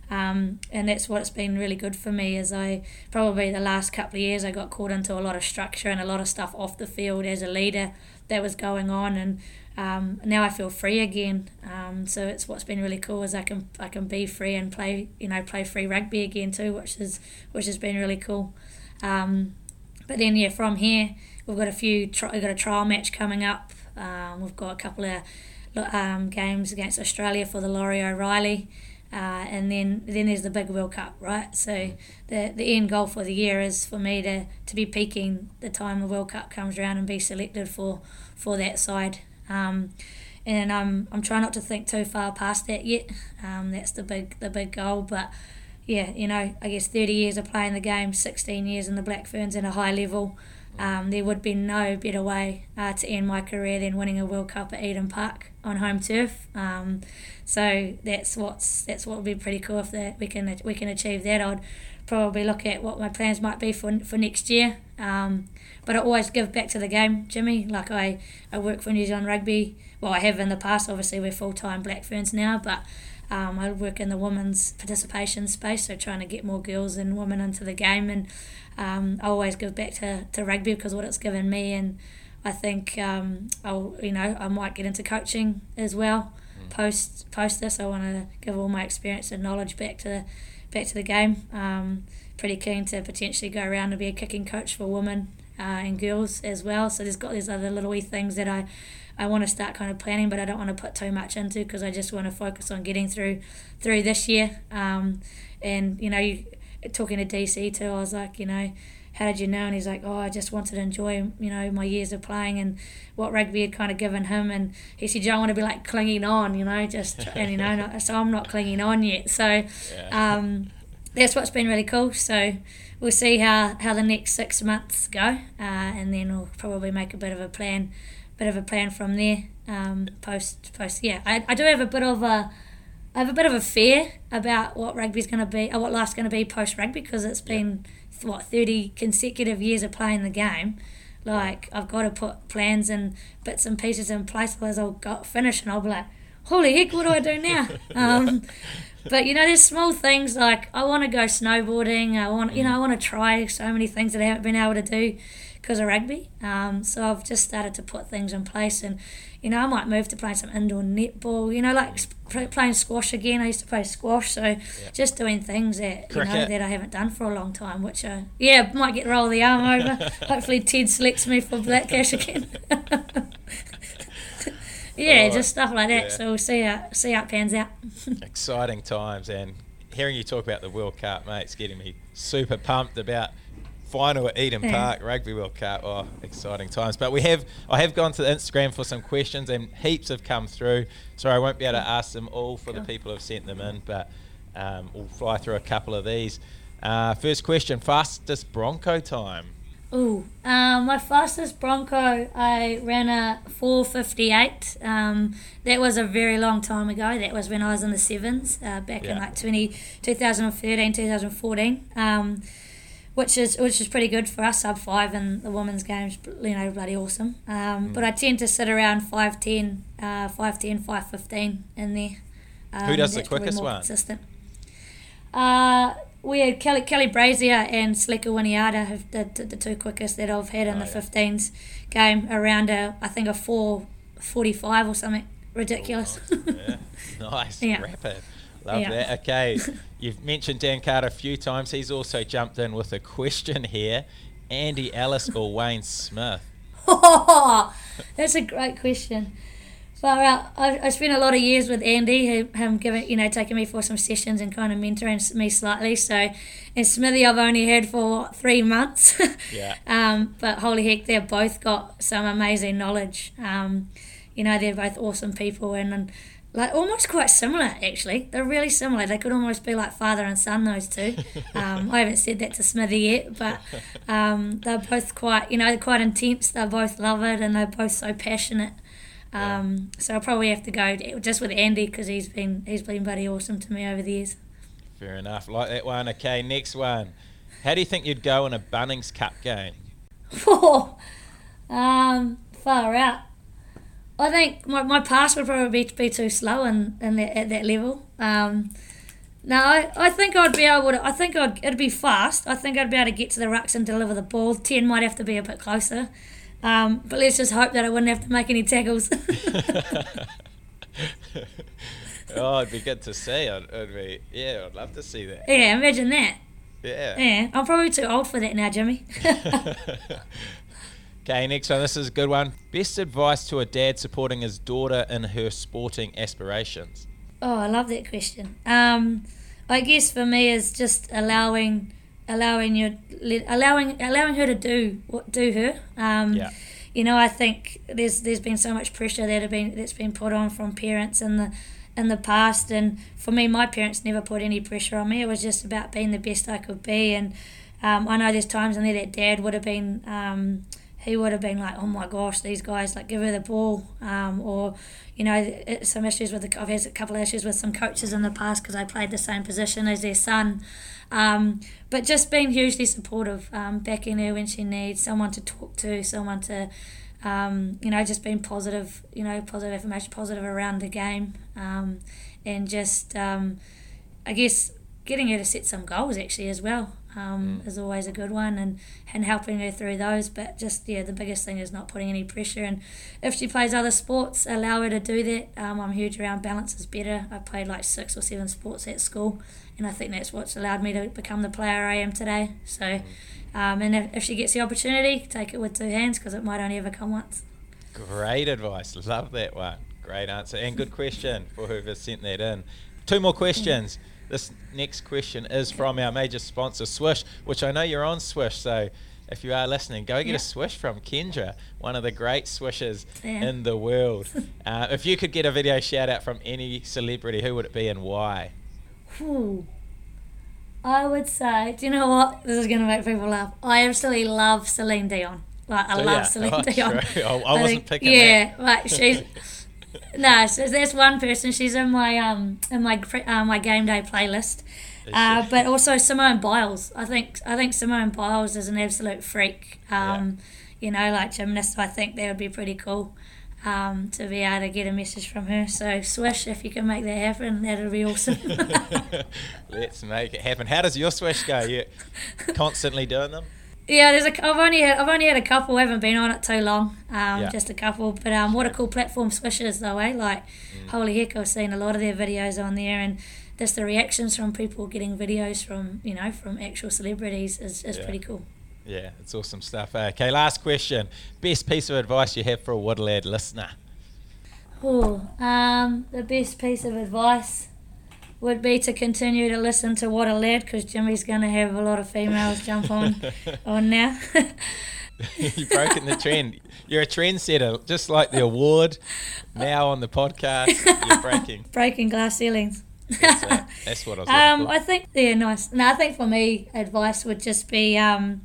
um, and that's what's been really good for me is I probably the last couple of years I got caught into a lot of structure and a lot of stuff off the field as a leader that was going on and um, now I feel free again. Um, so it's what's been really cool is I can I can be free and play you know play free rugby again too, which is which has been really cool. Um, but then yeah, from here we've got a few tri- we've got a trial match coming up. Um, we've got a couple of um, games against Australia for the Laurie O'Reilly. Uh, and then then there's the big World Cup, right? So the the end goal for the year is for me to, to be peaking the time the World Cup comes around and be selected for for that side. Um, and I'm I'm trying not to think too far past that yet. Um, that's the big the big goal, but yeah, you know, I guess 30 years of playing the game, 16 years in the Black Ferns at a high level. Um, there would be no better way uh, to end my career than winning a World Cup at Eden Park on home turf. Um, so that's what's that's what would be pretty cool if that we can we can achieve that. I'd probably look at what my plans might be for for next year. Um, but I always give back to the game, Jimmy. Like I, I work for New Zealand Rugby. Well, I have in the past. Obviously, we're full time Black Ferns now, but um, I work in the women's participation space, so trying to get more girls and women into the game. And um, I always give back to, to rugby because what it's given me. And I think um, I'll, you know, I might get into coaching as well. Post post this, I want to give all my experience and knowledge back to back to the game. Um, pretty keen to potentially go around and be a kicking coach for women uh, and girls as well. So there's got these other little wee things that I, I want to start kind of planning, but I don't want to put too much into because I just want to focus on getting through through this year. Um, and you know, you, talking to DC too, I was like, you know, how did you know? And he's like, oh, I just wanted to enjoy, you know, my years of playing and what rugby had kind of given him. And he said, you don't want to be like clinging on, you know, just and you know, not, so I'm not clinging on yet. So. Um, that's what's been really cool. So we'll see how, how the next six months go, uh, and then we'll probably make a bit of a plan, bit of a plan from there. Um, post post, yeah, I, I do have a bit of a I have a bit of a fear about what rugby's going to be, or what life's going to be post rugby, because it's been what thirty consecutive years of playing the game. Like I've got to put plans and bits and pieces in place, otherwise I'll go, finish and I'll be like, holy heck, what do I do now? Um, but you know, there's small things like I want to go snowboarding. I want, you know, I want to try so many things that I haven't been able to do because of rugby. Um, so I've just started to put things in place, and you know I might move to playing some indoor netball. You know, like sp- playing squash again. I used to play squash, so just doing things that you know that I haven't done for a long time. Which I yeah might get roll the arm over. Hopefully Ted selects me for Black Cash again. yeah, Oh, just stuff like that. yeah. So we'll see how see how it pans out. Exciting times, and hearing you talk about the World Cup, mate, it's getting me super pumped about final at Eden Yeah. Park Rugby World Cup. Oh, exciting times! But we have, I have gone to the Instagram for some questions, and heaps have come through. So I won't be able to ask them all for the people who have sent them in, but um, we'll fly through a couple of these. Uh, first question: fastest Bronco time. Ooh, um, my fastest Bronco, I ran a 458. Um, that was a very long time ago. That was when I was in the sevens, uh, back in like 20, 2013, 2014. Um, which is which is pretty good for us, sub five in the women's games, you know, bloody awesome. Um, But I tend to sit around 510, uh, 510, 515 in there. Um, Who does the quickest one? Consistent. Uh, we had Kelly Kelly Brazier and Selica Winiata have the, the, the two quickest that I've had in Oh, the yeah. 15s game around a I think a 445 or something ridiculous. Oh, yeah. nice, Yeah. rapid. Love Yeah. that. Okay, you've mentioned Dan Carter a few times. He's also jumped in with a question here. Andy Ellis or Wayne Smith? That's a great question. Far out. I, I spent a lot of years with Andy, who him giving, you know, taking me for some sessions and kind of mentoring me slightly. So, and Smithy, I've only had for three months. Yeah. um, but holy heck, they've both got some amazing knowledge. Um, you know, they're both awesome people and, and like almost quite similar actually. They're really similar. They could almost be like father and son. Those two. Um, I haven't said that to Smithy yet, but um, they're both quite, you know, quite intense. They both love it and they're both so passionate. Um, so I'll probably have to go just with Andy because he's been he's been bloody awesome to me over the years. Fair enough. Like that one. Okay, next one. How do you think you'd go in a Bunnings Cup game? um, far out. I think my, my pass would probably be, be too slow in, in that, at that level. Um, no, I, I think I'd be able to. I think I'd it'd be fast. I think I'd be able to get to the rucks and deliver the ball. Ten might have to be a bit closer. Um, but let's just hope that I wouldn't have to make any tackles. oh, it'd be good to see. I'd, it'd be, yeah, I'd love to see that. yeah, imagine that. Yeah. Yeah, I'm probably too old for that now, Jimmy. okay, next one. This is a good one. Best advice to a dad supporting his daughter in her sporting aspirations. Oh, I love that question. Um, I guess for me is just allowing, allowing your, allowing, allowing her to do what do her. Um, Yeah. You know, I think there's there's been so much pressure that have been that's been put on from parents in the in the past, and for me, my parents never put any pressure on me. It was just about being the best I could be, and um, I know there's times in there that dad would have been. Um, he would have been like, "Oh my gosh, these guys like give her the ball," um, or you know, some issues with the. I've had a couple of issues with some coaches in the past because I played the same position as their son, um, but just being hugely supportive, um, backing her when she needs someone to talk to, someone to, um, you know, just being positive, you know, positive information, positive around the game, um, and just, um, I guess, getting her to set some goals actually as well um, is always a good one, and and helping her through those. But just yeah, the biggest thing is not putting any pressure. And if she plays other sports, allow her to do that. Um, I'm huge around balance is better. I played like six or seven sports at school, and I think that's what's allowed me to become the player I am today. So. Um, and if, if she gets the opportunity, take it with two hands because it might only ever come once. Great advice. Love that one. Great answer and good question for whoever sent that in. Two more questions. This next question is from our major sponsor, Swish, which I know you're on Swish. So if you are listening, go get Yeah. a Swish from Kendra, one of the great Swishes Yeah. in the world. uh, if you could get a video shout out from any celebrity, who would it be and why? Whew. I would say, do you know what? This is going to make people laugh. I absolutely love Celine Dion. Like, I Do love ya? Celine Oh, Dion. true. I- I wasn't picking Yeah, that. like she's. no, so that's one person. She's in my um in my uh, my game day playlist. Uh, but also Simone Biles. I think I think Simone Biles is an absolute freak. Um, You know, like gymnast. I think that would be pretty cool. Um, to be able to get a message from her. So swish, if you can make that happen, that'd be awesome. Let's make it happen. How does your Swish go? You constantly doing them? Yeah, there's a. I've only had I've only had a couple. I haven't been on it too long. Um, Yeah. just a couple. But um, what a cool platform Swish is though, eh? Like, Mm. holy heck, I've seen a lot of their videos on there, and just the reactions from people getting videos from you know from actual celebrities is, is Yeah. pretty cool. Yeah, it's awesome stuff. Uh, Okay, last question. Best piece of advice you have for a What a Lad listener? Oh, um, the best piece of advice would be to continue to listen to What a Lad because Jimmy's going to have a lot of females jump on on now. You've broken the trend. You're a trendsetter, just like the award. Now on the podcast, you're breaking. Breaking glass ceilings. That's. That's what I was Um. I think yeah, nice. No, I think for me, advice would just be um,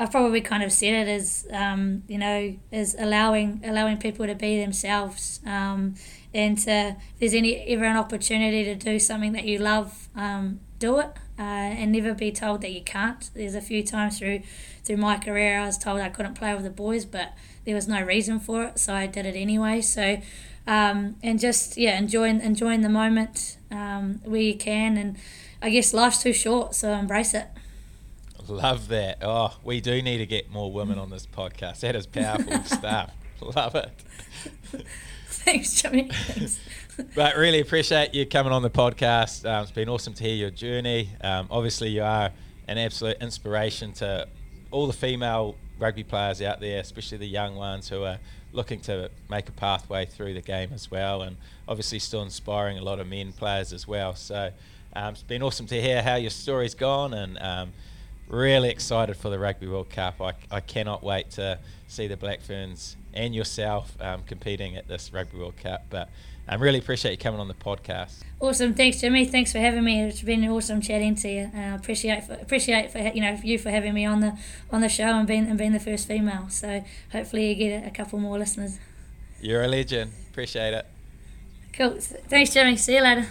I've probably kind of said it as um, you know, is allowing allowing people to be themselves, um, and to if there's any ever an opportunity to do something that you love, um, do it, uh, and never be told that you can't. There's a few times through through my career I was told I couldn't play with the boys, but there was no reason for it, so I did it anyway. So. Um, and just yeah, enjoying enjoying the moment um, where you can, and I guess life's too short, so embrace it. Love that. Oh, we do need to get more women on this podcast. That is powerful stuff. Love it. Thanks, Jimmy. Thanks. But really appreciate you coming on the podcast. Um, it's been awesome to hear your journey. Um, obviously, you are an absolute inspiration to all the female rugby players out there, especially the young ones who are looking to make a pathway through the game as well, and obviously still inspiring a lot of men players as well. So um, it's been awesome to hear how your story's gone, and um, really excited for the Rugby World Cup. I, I cannot wait to see the Black Ferns and yourself um, competing at this Rugby World Cup. But I um, really appreciate you coming on the podcast. Awesome, thanks, Jimmy. Thanks for having me. It's been awesome chatting to you. Uh, appreciate for, appreciate for you know you for having me on the on the show and being and being the first female. So hopefully you get a, a couple more listeners. You're a legend. Appreciate it. Cool. Thanks, Jimmy. See you later.